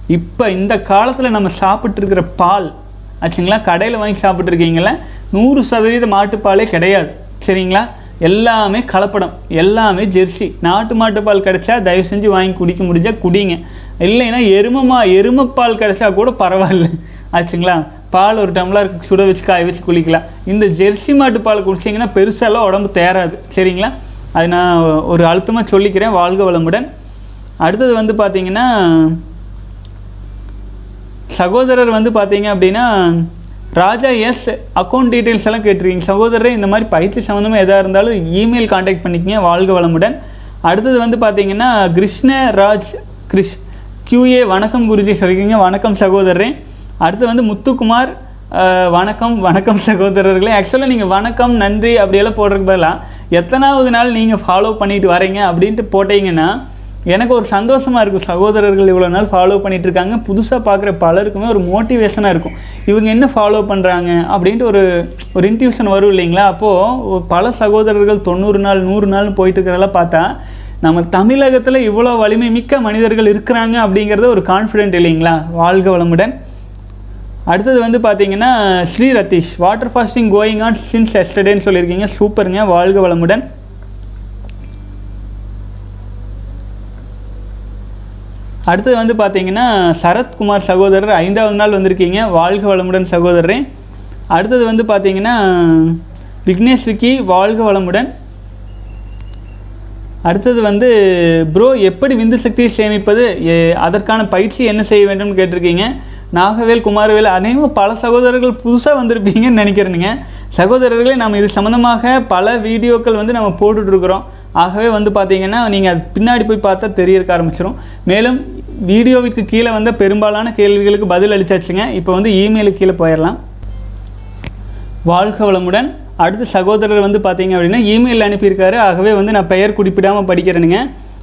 இப்போ இந்த காலத்தில் நம்ம சாப்பிட்ருக்கிற பால் ஆச்சுங்களா? கடையில் வாங்கி சாப்பிட்ருக்கீங்களா நூறு சதவீத மாட்டுப்பாலே கிடையாது. சரிங்களா? எல்லாமே கலப்படம் எல்லாமே ஜெர்சி. நாட்டு மாட்டுப்பால் கிடைச்சா தயவு செஞ்சு வாங்கி குடிக்க முடிஞ்சால் குடிங்க. இல்லைன்னா எருமமா எருமைப்பால் கிடைச்சா கூட பரவாயில்ல. ஆச்சுங்களா? பால் ஒரு டம்ளர் சுட வச்சு காய வச்சு குளிக்கலாம். இந்த ஜெர்சி மாட்டு பால் குடிச்சிங்கன்னா பெருசாலாம் உடம்பு தேராது சரிங்களா? அது நான் ஒரு அழுத்தமாக சொல்லிக்கிறேன். வாழ்க வளமுடன். அடுத்தது வந்து பார்த்தீங்கன்னா சகோதரர் வந்து பார்த்தீங்க அப்படின்னா ராஜா எஸ் அக்கௌண்ட் டீட்டெயில்ஸ் எல்லாம் கேட்டிருக்கீங்க. சகோதரரே இந்த மாதிரி பயிற்சி சம்மந்தமாக எதாக இருந்தாலும் இமெயில் காண்டாக்ட் பண்ணிக்கங்க. வாழ்க வளமுடன். அடுத்தது வந்து பார்த்தீங்கன்னா கிருஷ்ணராஜ் கிருஷ் கியூஏ வணக்கம் குருஜி சொல்லியிருக்கீங்க வணக்கம் சகோதரரே. அடுத்து வந்து முத்துக்குமார் வணக்கம் வணக்கம் சகோதரர்களே. ஆக்சுவலாக நீங்கள் வணக்கம் நன்றி அப்படியெல்லாம் போடுறதுக்கு பதிலாக எத்தனாவது நாள் நீங்கள் ஃபாலோ பண்ணிட்டு வரீங்க அப்படின்ட்டு போட்டீங்கன்னா எனக்கு ஒரு சந்தோஷமாக இருக்கும். சகோதரர்கள் இவ்வளோ நாள் ஃபாலோ பண்ணிகிட்டு இருக்காங்க புதுசாக பார்க்குற பலருக்குமே ஒரு மோட்டிவேஷனாக இருக்கும். இவங்க என்ன ஃபாலோ பண்ணுறாங்க அப்படின்ட்டு ஒரு ஒரு இன்ட்யூஷன் வரும் இல்லைங்களா? அப்போது பல சகோதரர்கள் தொண்ணூறு நாள் நூறு நாள் போயிட்டு இருக்கிறதெல்லாம் பார்த்தா நம்ம தமிழகத்தில் இவ்வளோ வலிமை மிக்க மனிதர்கள் இருக்கிறாங்க அப்படிங்கிறது ஒரு கான்ஃபிடென்ட் இல்லைங்களா? வாழ்க வளமுடன். அடுத்தது வந்து பார்த்தீங்கன்னா Shri Ratheesh. Water fasting going on since எஸ்டர்டேன்னு சொல்லியிருக்கீங்க. சூப்பருங்க. வாழ்க வளமுடன். அடுத்தது வந்து பார்த்தீங்கன்னா சரத்குமார் சகோதரர் ஐந்தாவது நாள் வந்திருக்கீங்க. வாழ்க வளமுடன் சகோதரரே. அடுத்தது வந்து பார்த்தீங்கன்னா விக்னேஷ் விக்கி வாழ்க வளமுடன். அடுத்தது வந்து ப்ரோ எப்படி விந்து சக்தியை சேமிப்பது? அதற்கான பயிற்சி என்ன செய்ய வேண்டும்னு கேட்டிருக்கீங்க. நாகவேல் குமாரவேல் அனைவரும் பல சகோதரர்கள் புதுசாக வந்திருப்பீங்கன்னு நினைக்கிறேனுங்க. சகோதரர்களே நம்ம இது சம்மந்தமாக பல வீடியோக்கள் வந்து நம்ம போட்டுட்ருக்குறோம் ஆகவே வந்து பார்த்திங்கன்னா நீங்கள் அது பின்னாடி போய் பார்த்தா தெரியறக்க ஆரம்பிச்சிடும் மேலும் வீடியோவிற்கு கீழே வந்த பெரும்பாலான கேள்விகளுக்கு பதில் அளிச்சாச்சுங்க. இப்போ வந்து இமெயிலுக்கு கீழே போயிடலாம். வாழ்க வளமுடன். அடுத்த சகோதரர் வந்து பார்த்தீங்க அப்படின்னா இமெயில் அனுப்பியிருக்காரு. ஆகவே வந்து நான் பெயர் குறிப்பிடாமல் படிக்கிறேனுங்க.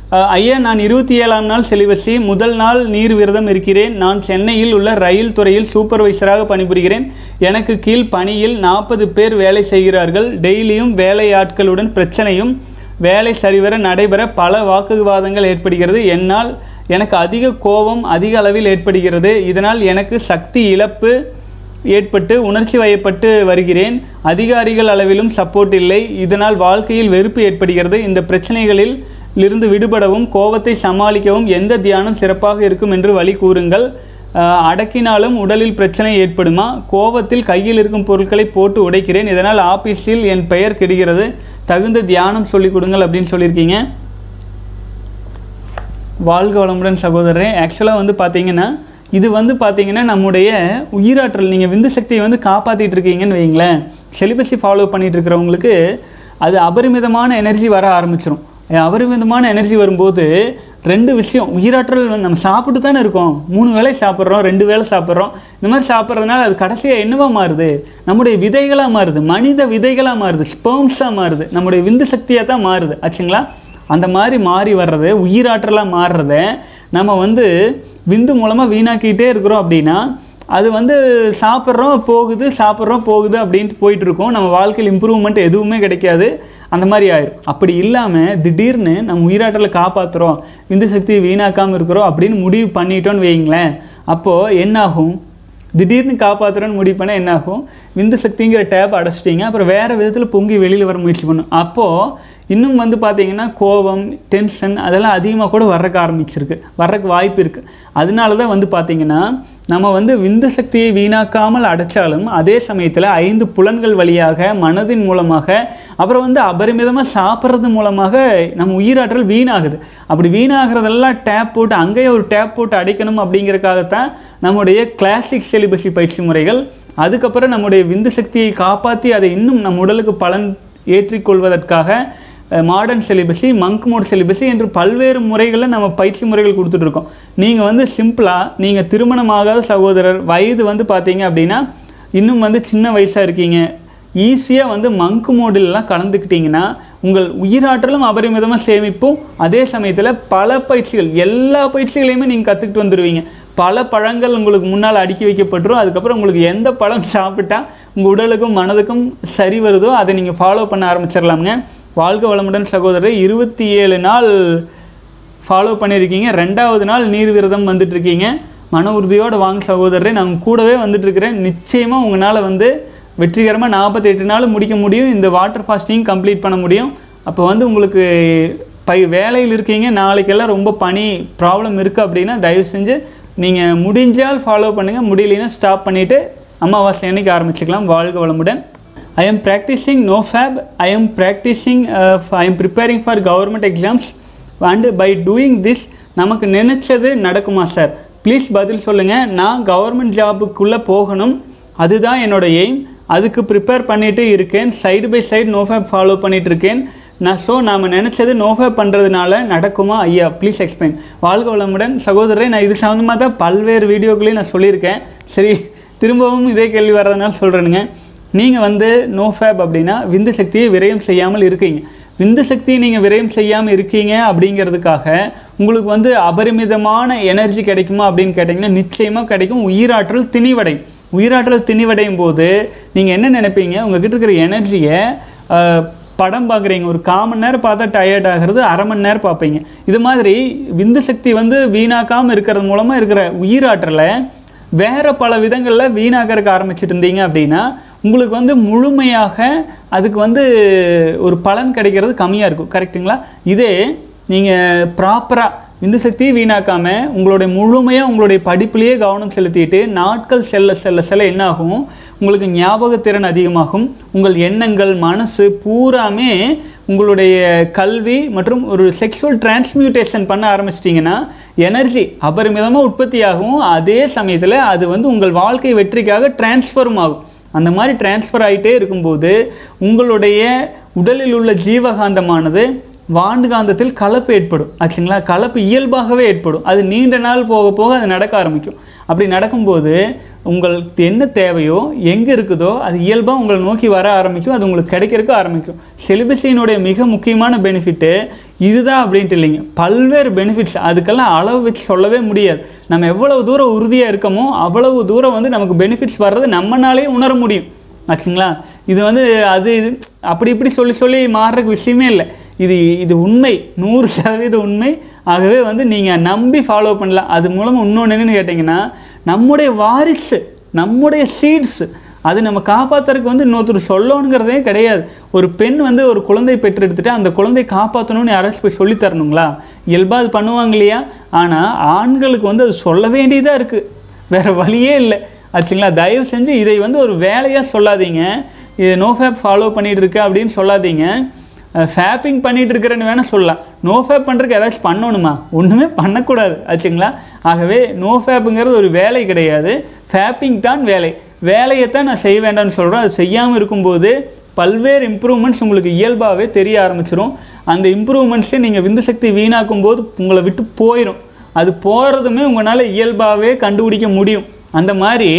ஐயா நான் இருபத்தி ஏழாம் நாள் செலிவசி. முதல் நாள் நீர் விரதம் இருக்கிறேன். நான் சென்னையில் உள்ள ரயில் துறையில் சூப்பர்வைசராக பணிபுரிகிறேன். எனக்கு கீழ் பணியில் நாற்பது பேர் வேலை செய்கிறார்கள். டெய்லியும் வேலை ஆட்களுடன் பிரச்சனையும் வேலை சரிவர நடைபெற பல வாக்குவாதங்கள் ஏற்படுகிறது. என்னால் எனக்கு அதிக கோபம் அதிக அளவில் ஏற்படுகிறது. இதனால் எனக்கு சக்தி இழப்பு ஏற்பட்டு உணர்ச்சி வயப்பட்டு வருகிறேன். அதிகாரிகள் அளவிலும் சப்போர்ட் இல்லை. இதனால் வாழ்க்கையில் வெறுப்பு ஏற்படுகிறது. இந்த பிரச்சனைகளில் இருந்து விடுபடவும் கோபத்தை சமாளிக்கவும் எந்த தியானம் சிறப்பாக இருக்கும் என்று வழி கூறுங்கள். அடக்கினாலும் உடலில் பிரச்சனை ஏற்படுமா? கோபத்தில் கையில் இருக்கும் பொருட்களை போட்டு உடைக்கிறேன். இதனால் ஆபீஸில் என் பெயர் கெடுகிறது. தகுந்த தியானம் சொல்லிக் கொடுங்கள் அப்படின்னு சொல்லியிருக்கீங்க. வாழ்க வளமுடன் சகோதரரே. ஆக்சுவலாக வந்து பார்த்தீங்கன்னா இது வந்து பார்த்தீங்கன்னா நம்முடைய உயிராற்றல் நீங்கள் விந்து சக்தியை வந்து காப்பாற்றிட்டு இருக்கீங்கன்னு வைங்களேன் செலிபஸி ஃபாலோ பண்ணிட்டு இருக்கிறவங்களுக்கு அது அபரிமிதமான எனர்ஜி வர ஆரம்பிச்சிடும் அபரிமிதமான எனர்ஜி வரும்போது ரெண்டு விஷயம் உயிராற்றல் வந்து நம்ம சாப்பிட்டு தானே இருக்கோம். மூணு வேளை சாப்பிட்றோம் ரெண்டு வேளை சாப்பிட்றோம். இந்த மாதிரி சாப்பிட்றதுனால அது கடைசியாக என்னவாக மாறுது? நம்முடைய விதைகளாக மாறுது மனித விதைகளாக மாறுது ஸ்பேம்ஸாக மாறுது நம்முடைய விந்து சக்தியாக தான் மாறுது. ஆச்சுங்களா? அந்த மாதிரி மாறி வர்றது உயிராற்றலாக மாறுறத நம்ம வந்து விந்து மூலமாக வீணாக்கிட்டே இருக்கிறோம் அப்படின்னா அது வந்து சாப்பிட்றோம் போகுது சாப்பிட்றோம் போகுது அப்படின்ட்டு போயிட்டுருக்கோம். நம்ம வாழ்க்கையில் இம்ப்ரூவ்மெண்ட் எதுவுமே கிடைக்காது. அந்த மாதிரி ஆயிரும். அப்படி இல்லாமல் திடீர்னு நம்ம உயிராற்றலை காப்பாற்றுறோம் விந்து சக்தியை வீணாக்காமல் இருக்கிறோம் அப்படின்னு முடிவு பண்ணிட்டோன்னு வைங்களேன் அப்போது என்னாகும்? திடீர்னு காப்பாற்றுறோன்னு முடிவு பண்ணால் என்னாகும்? விந்து சக்திங்கிற டேப் அடைச்சிட்டிங்க. அப்புறம் வேறு விதத்தில் பொங்கி வெளியில் வர முயற்சி பண்ணும். அப்போது இன்னும் வந்து பார்த்திங்கன்னா கோபம் டென்ஷன் அதெல்லாம் அதிகமாக கூட வர்றக்கு ஆரம்பிச்சிருக்கு. வர்றக்கு வாய்ப்பு இருக்குது அதனால தான் வந்து பார்த்திங்கன்னா நம்ம வந்து விந்து சக்தியை வீணாக்காமல் அடைச்சாலும் அதே சமயத்தில் ஐந்து புலன்கள் வழியாக மனதின் மூலமாக அப்புறம் வந்து அபரிமிதமாக சாப்பிட்றது மூலமாக நம்ம உயிராற்றல் வீணாகுது. அப்படி வீணாகிறதெல்லாம் டேப் போட்டு அங்கேயே ஒரு டேப் போட்டு அடைக்கணும் அப்படிங்கிறதுக்காகத்தான் நம்முடைய கிளாசிக் செலிபஸி பயிற்சி முறைகள் அதுக்கப்புறம் நம்முடைய விந்து சக்தியை காப்பாற்றி அதை இன்னும் நம் உடலுக்கு பலன் ஏற்றிக்கொள்வதற்காக modern celibacy monk mode celibacy என்று பல்வேறு முறைகளில் நம்ம பயிற்சி முறைகள் கொடுத்துட்ருக்கோம் நீங்கள் வந்து சிம்பிளாக நீங்கள் திருமணமாகாத சகோதரர் வயது வந்து பார்த்தீங்க அப்படின்னா இன்னும் வந்து சின்ன வயசாக இருக்கீங்க. ஈஸியாக வந்து மங்க் மோடிலெலாம் கலந்துக்கிட்டிங்கன்னா உங்கள் உயிராற்றலும் அபரிமிதமாக சேமிப்பும் அதே சமயத்தில் பல பயிற்சிகள் எல்லா பயிற்சிகளையுமே நீங்கள் கற்றுக்கிட்டு வந்துடுவீங்க பல பழங்கள் உங்களுக்கு முன்னால் அடுக்கி வைக்கப்பட்டுரும் அதுக்கப்புறம் உங்களுக்கு எந்த பழம் சாப்பிட்டா உங்கள் உடலுக்கும் மனதுக்கும் சரி வருதோ அதை நீங்கள் ஃபாலோ பண்ண ஆரம்பிச்சிடலாமுங்க. வாழ்க வளமுடன் சகோதரர். இருபத்தி ஏழு நாள் ஃபாலோ பண்ணியிருக்கீங்க. ரெண்டாவது நாள் நீர் விரதம் வந்துட்டுருக்கீங்க. மன உறுதியோடு வாங்க சகோதரரை. நான் கூடவே வந்துட்டு இருக்கிறேன் நிச்சயமாக உங்களால் வந்து வெற்றிகரமாக நாற்பத்தெட்டு நாள் முடிக்க முடியும். இந்த வாட்டர் ஃபாஸ்டிங் கம்ப்ளீட் பண்ண முடியும். அப்போ வந்து உங்களுக்கு பை வேலையில் இருக்கீங்க. நாளைக்கெல்லாம் ரொம்ப பனி ப்ராப்ளம் இருக்குது அப்படின்னா தயவு செஞ்சு நீங்கள் முடிஞ்சால் ஃபாலோ பண்ணுங்கள் முடியலைன்னா ஸ்டாப் பண்ணிவிட்டு அமாவாசை அன்னைக்கு ஆரம்பிச்சுக்கலாம். வாழ்க வளமுடன். I am practicing NoFab. I am practicing, uh, f- I am preparing for government exams. And by doing this நமக்கு நினச்சது நடக்குமா சார் ப்ளீஸ் பதில் சொல்லுங்கள் நான் கவர்மெண்ட் ஜாபுக்குள்ளே போகணும். அதுதான் என்னோட எய்ம் அதுக்கு ப்ரிப்பேர் பண்ணிட்டு இருக்கேன். Side by side nofap follow பண்ணிகிட்டு இருக்கேன். நான் ஸோ நாம் நினச்சது நோஃபேப் பண்ணுறதுனால நடக்குமா ஐயா? ப்ளீஸ் எக்ஸ்பிளைன் வாழ்க வளமுடன். சகோதரரை நான் இது சம்மந்தமாக தான் பல்வேறு வீடியோக்களையும் நான் சொல்லியிருக்கேன். சரி திரும்பவும் இதே கேள்வி வர்றதுனால சொல்கிறேனுங்க நீங்கள் வந்து நோ ஃபேப் அப்படின்னா விந்து சக்தியை விரயம் செய்யாமல் இருக்கீங்க. விந்து சக்தியை நீங்கள் விரயம் செய்யாமல் இருக்கீங்க அப்படிங்கிறதுக்காக உங்களுக்கு வந்து அபரிமிதமான எனர்ஜி கிடைக்குமா அப்படின்னு கேட்டிங்கன்னா நிச்சயமாக கிடைக்கும். உயிராற்றல் திணிவடையும். உயிராற்றல் திணிவடையும் போது நீங்கள் என்ன நினைப்பீங்க? உங்ககிட்ட இருக்கிற எனர்ஜியை படம் பார்க்குறீங்க. ஒரு கால் மணி நேரம் பார்த்தா டயர்ட் ஆகிறது அரை மணி நேரம் பார்ப்பீங்க. இது மாதிரி விந்து சக்தி வந்து வீணாக்காமல் இருக்கிறது மூலமாக இருக்கிற உயிராற்றலை வேறு பல விதங்களில் வீணாக்கிறதுக்கு ஆரம்பிச்சிட்டு இருந்தீங்க அப்படின்னா உங்களுக்கு வந்து முழுமையாக அதுக்கு வந்து ஒரு பலன் கிடைக்கிறது கம்மியாக இருக்கும். கரெக்ட்டுங்களா? இதே நீங்கள் ப்ராப்பராக விந்து சக்தியை வீணாக்காமல் உங்களுடைய முழுமையாக உங்களுடைய படிப்புலேயே கவனம் செலுத்திட்டு நாட்கள் செல்ல செல்ல செல்ல என்ன ஆகும் உங்களுக்கு ஞாபகத்திறன் அதிகமாகும். உங்கள் எண்ணங்கள் மனசு பூராமே உங்களுடைய கல்வி மற்றும் ஒரு செக்ஷுவல் டிரான்ஸ்மியூட்டேஷன் பண்ண ஆரம்பிச்சிட்டிங்கன்னா எனர்ஜி அபரிமிதமாக உற்பத்தியாகும். அதே சமயத்தில் அது வந்து உங்கள் வாழ்க்கை வெற்றிக்காக டிரான்ஸ்ஃபரும் ஆகும். அந்த மாதிரி டிரான்ஸ்ஃபர் ஆகிட்டே இருக்கும்போது உங்களுடைய உடலில் உள்ள ஜீவகாந்தமானது வாண்டு காந்தத்தில் கலப்பு ஏற்படும். ஆச்சுங்களா கலப்பு இயல்பாகவே ஏற்படும். அது நீண்ட நாள் போக போக அது நடக்க ஆரம்பிக்கும். அப்படி நடக்கும்போது உங்களுக்கு என்ன தேவையோ எங்கே இருக்குதோ அது இயல்பாக உங்களை நோக்கி வர ஆரம்பிக்கும். அது உங்களுக்கு கிடைக்கிறதுக்கு ஆரம்பிக்கும். செலிபஸினுடைய மிக முக்கியமான பெனிஃபிட்டு இதுதான் அப்படின்ட்டு இல்லைங்க. பல்வேறு பெனிஃபிட்ஸ் அதுக்கெல்லாம் அளவு வச்சு சொல்லவே முடியாது. நம்ம எவ்வளவு தூரம் உறுதியாக இருக்கமோ அவ்வளவு தூரம் வந்து நமக்கு பெனிஃபிட்ஸ் வர்றது நம்மனாலே உணர முடியும். ஆச்சுங்களா இது வந்து அது இது அப்படி இப்படி சொல்லி சொல்லி மாறுறதுக்கு விஷயமே இல்லை. இது இது உண்மை. நூறு சதவீத உண்மை. ஆகவே வந்து நீங்கள் நம்பி ஃபாலோ பண்ணலாம் அது மூலமாக இன்னொன்று என்னென்னு கேட்டிங்கன்னா நம்முடைய வாரிசு நம்முடைய சீட்ஸ் அது நம்ம காப்பாற்றுறதுக்கு வந்து இன்னொருத்தர் சொல்லணுங்கிறதே கிடையாது. ஒரு பெண் வந்து ஒரு குழந்தை பெற்றெடுத்துட்டு அந்த குழந்தையை காப்பாற்றணும்னு யாராச்சும் போய் சொல்லித்தரணுங்களா இயல்பாக அது பண்ணுவாங்க இல்லையா? ஆனால் ஆண்களுக்கு வந்து அது சொல்ல வேண்டியதாக இருக்குது வேறு வழியே இல்லை. ஆச்சுங்களா தயவு செஞ்சு இதை வந்து ஒரு வேலையாக சொல்லாதீங்க. இது நோ ஃபேப் ஃபாலோ பண்ணிகிட்டு இருக்கு அப்படின்னு சொல்லாதீங்க. ஃபேப்பிங் பண்ணிகிட்டு இருக்கிறேன்னு வேணால் சொல்லலாம். நோ ஃபேப் பண்ணுறதுக்கு ஏதாச்சும் பண்ணணுமா? ஒன்றுமே பண்ணக்கூடாது. ஆச்சுங்களா? ஆகவே நோ ஃபேப்புங்கிறது ஒரு வேலை கிடையாது. ஃபேப்பிங் தான் வேலை. வேலையை தான் நான் செய்ய வேண்டாம்னு சொல்கிறேன் அது செய்யாமல் இருக்கும்போது பல்வேறு இம்ப்ரூவ்மெண்ட்ஸ் உங்களுக்கு இயல்பாகவே தெரிய ஆரம்பிச்சிடும் அந்த இம்ப்ரூவ்மெண்ட்ஸை நீங்கள் விந்து சக்தி வீணாக்கும் போது உங்களை விட்டு போயிடும் அது போகிறதுமே உங்களால் இயல்பாகவே கண்டுபிடிக்க முடியும். அந்த மாதிரி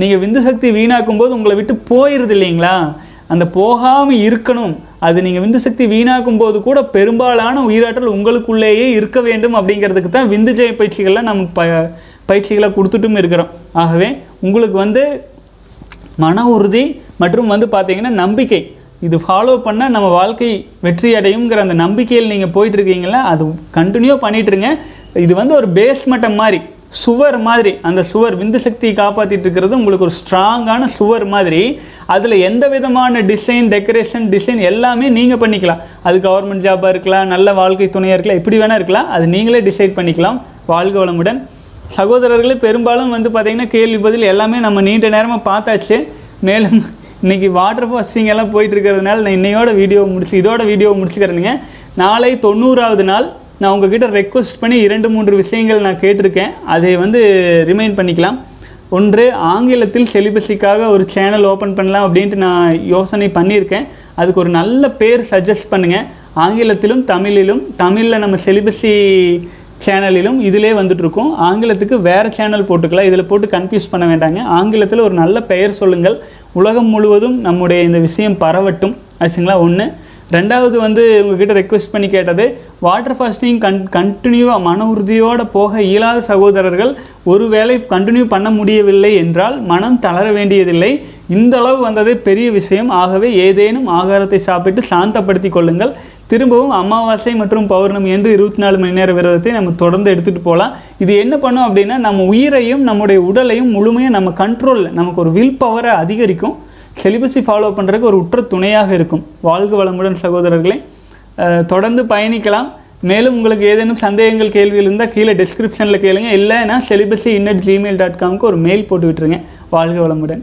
நீங்கள் விந்து சக்தி வீணாக்கும் போது உங்களை விட்டு போயிடுது இல்லைங்களா? அந்த போகாமல் இருக்கணும். அது நீங்கள் விந்து சக்தி வீணாக்கும் போது கூட பெரும்பாலான உயிராற்றல் உங்களுக்குள்ளேயே இருக்க வேண்டும் அப்படிங்கிறதுக்கு தான் விந்து ஜெய பயிற்சிகள்லாம் நம்ம ப பயிற்சிகளை கொடுத்துட்டும் இருக்கிறோம். ஆகவே உங்களுக்கு வந்து மன உறுதி மற்றும் வந்து பார்த்திங்கன்னா நம்பிக்கை. இது ஃபாலோ பண்ணால் நம்ம வாழ்க்கை வெற்றி அடையுங்கிற அந்த நம்பிக்கையில் நீங்கள் போயிட்டுருக்கீங்களா அது கண்டினியூ பண்ணிகிட்ருங்க இது வந்து ஒரு பேஸ் மட்டம் மாதிரி. சுவர் மாதிரி அந்த சுவர் விந்து சக்தியை காப்பாற்றிட்டு இருக்கிறது உங்களுக்கு ஒரு ஸ்ட்ராங்கான சுவர் மாதிரி. அதில் எந்த விதமான டிசைன் டெக்கரேஷன் டிசைன் எல்லாமே நீங்கள் பண்ணிக்கலாம். அது கவர்மெண்ட் ஜாபாக இருக்கலாம் நல்ல வாழ்க்கை துணையாக இருக்கலாம் எப்படி வேணால் இருக்கலாம். அது நீங்களே டிசைட் பண்ணிக்கலாம். வாழ்க வளமுடன். சகோதரர்களே பெரும்பாலும் வந்து பார்த்திங்கன்னா கேள்வி பதில் எல்லாமே நம்ம நீண்ட நேரமாக பார்த்தாச்சு. மேலும் இன்றைக்கி வாட்டர் ஃபாஸ்டிங் எல்லாம் போயிட்டு இருக்கிறதுனால நான் இன்னையோட வீடியோ முடிச்சு இதோட வீடியோ முடிச்சுக்கிறேனுங்க. நாளை தொண்ணூறாவது நாள் நான் உங்ககிட்ட ரெக்வஸ்ட் பண்ணி இரண்டு மூன்று விஷயங்கள் நான் கேட்டிருக்கேன். அதை வந்து ரிமைண்ட் பண்ணிக்கலாம். ஒன்று ஆங்கிலத்தில் செலிபஸிக்காக ஒரு சேனல் ஓப்பன் பண்ணலாம் அப்படின்ட்டு நான் யோசனை பண்ணியிருக்கேன். அதுக்கு ஒரு நல்ல பேர் சஜஸ்ட் பண்ணுங்கள் ஆங்கிலத்திலும் தமிழிலும் தமிழில் நம்ம செலிபஸி சேனலிலும் இதிலே வந்துட்டுருக்கும். ஆங்கிலத்துக்கு வேறு சேனல் போட்டுக்கலாம். இதில் போட்டு கன்ஃபியூஸ் பண்ண வேண்டாங்க. ஆங்கிலத்தில் ஒரு நல்ல பெயர் சொல்லுங்கள். உலகம் முழுவதும் நம்முடைய இந்த விஷயம் பரவட்டும். ஆச்சுங்களா ஒன்று. ரெண்டாவது வந்து உங்ககிட்ட ரெக்வெஸ்ட் பண்ணி கேட்டது வாட்டர் ஃபாஸ்டிங் கன் கண்டினியூவாக மன உறுதியோடு போக இயலாத சகோதரர்கள் ஒருவேளை கண்டினியூ பண்ண முடியவில்லை என்றால் மனம் தளர வேண்டியதில்லை. இந்த அளவு வந்ததே பெரிய விஷயம். ஆகவே ஏதேனும் ஆகாரத்தை சாப்பிட்டு சாந்தப்படுத்தி கொள்ளுங்கள். திரும்பவும் அமாவாசை மற்றும் பௌர்ணமி என்று இருபத்தி நாலு மணி நேர விரதத்தை நம்ம தொடர்ந்து எடுத்துகிட்டு போகலாம். இது என்ன பண்ணும் அப்படின்னா நம்ம உயிரையும் நம்முடைய உடலையும் முழுமையாக நம்ம கண்ட்ரோலில் நமக்கு ஒரு வில் பவரை அதிகரிக்கும். செலிபஸை ஃபாலோ பண்ணுறதுக்கு ஒரு உற்ற துணையாக இருக்கும். வாழ்க வளமுடன் சகோதரர்களே. தொடர்ந்து பயணிக்கலாம். மேலும் உங்களுக்கு ஏதேனும் சந்தேகங்கள் கேள்விகள் இருந்தால் கீழே டிஸ்கிரிப்ஷனில் கேளுங்க. இல்லைன்னா செலிபஸி இன்னட் ஜிமெயில் டாட் காம்க்கு ஒரு மெயில் போட்டு விட்டுருங்க. வாழ்க வளமுடன்.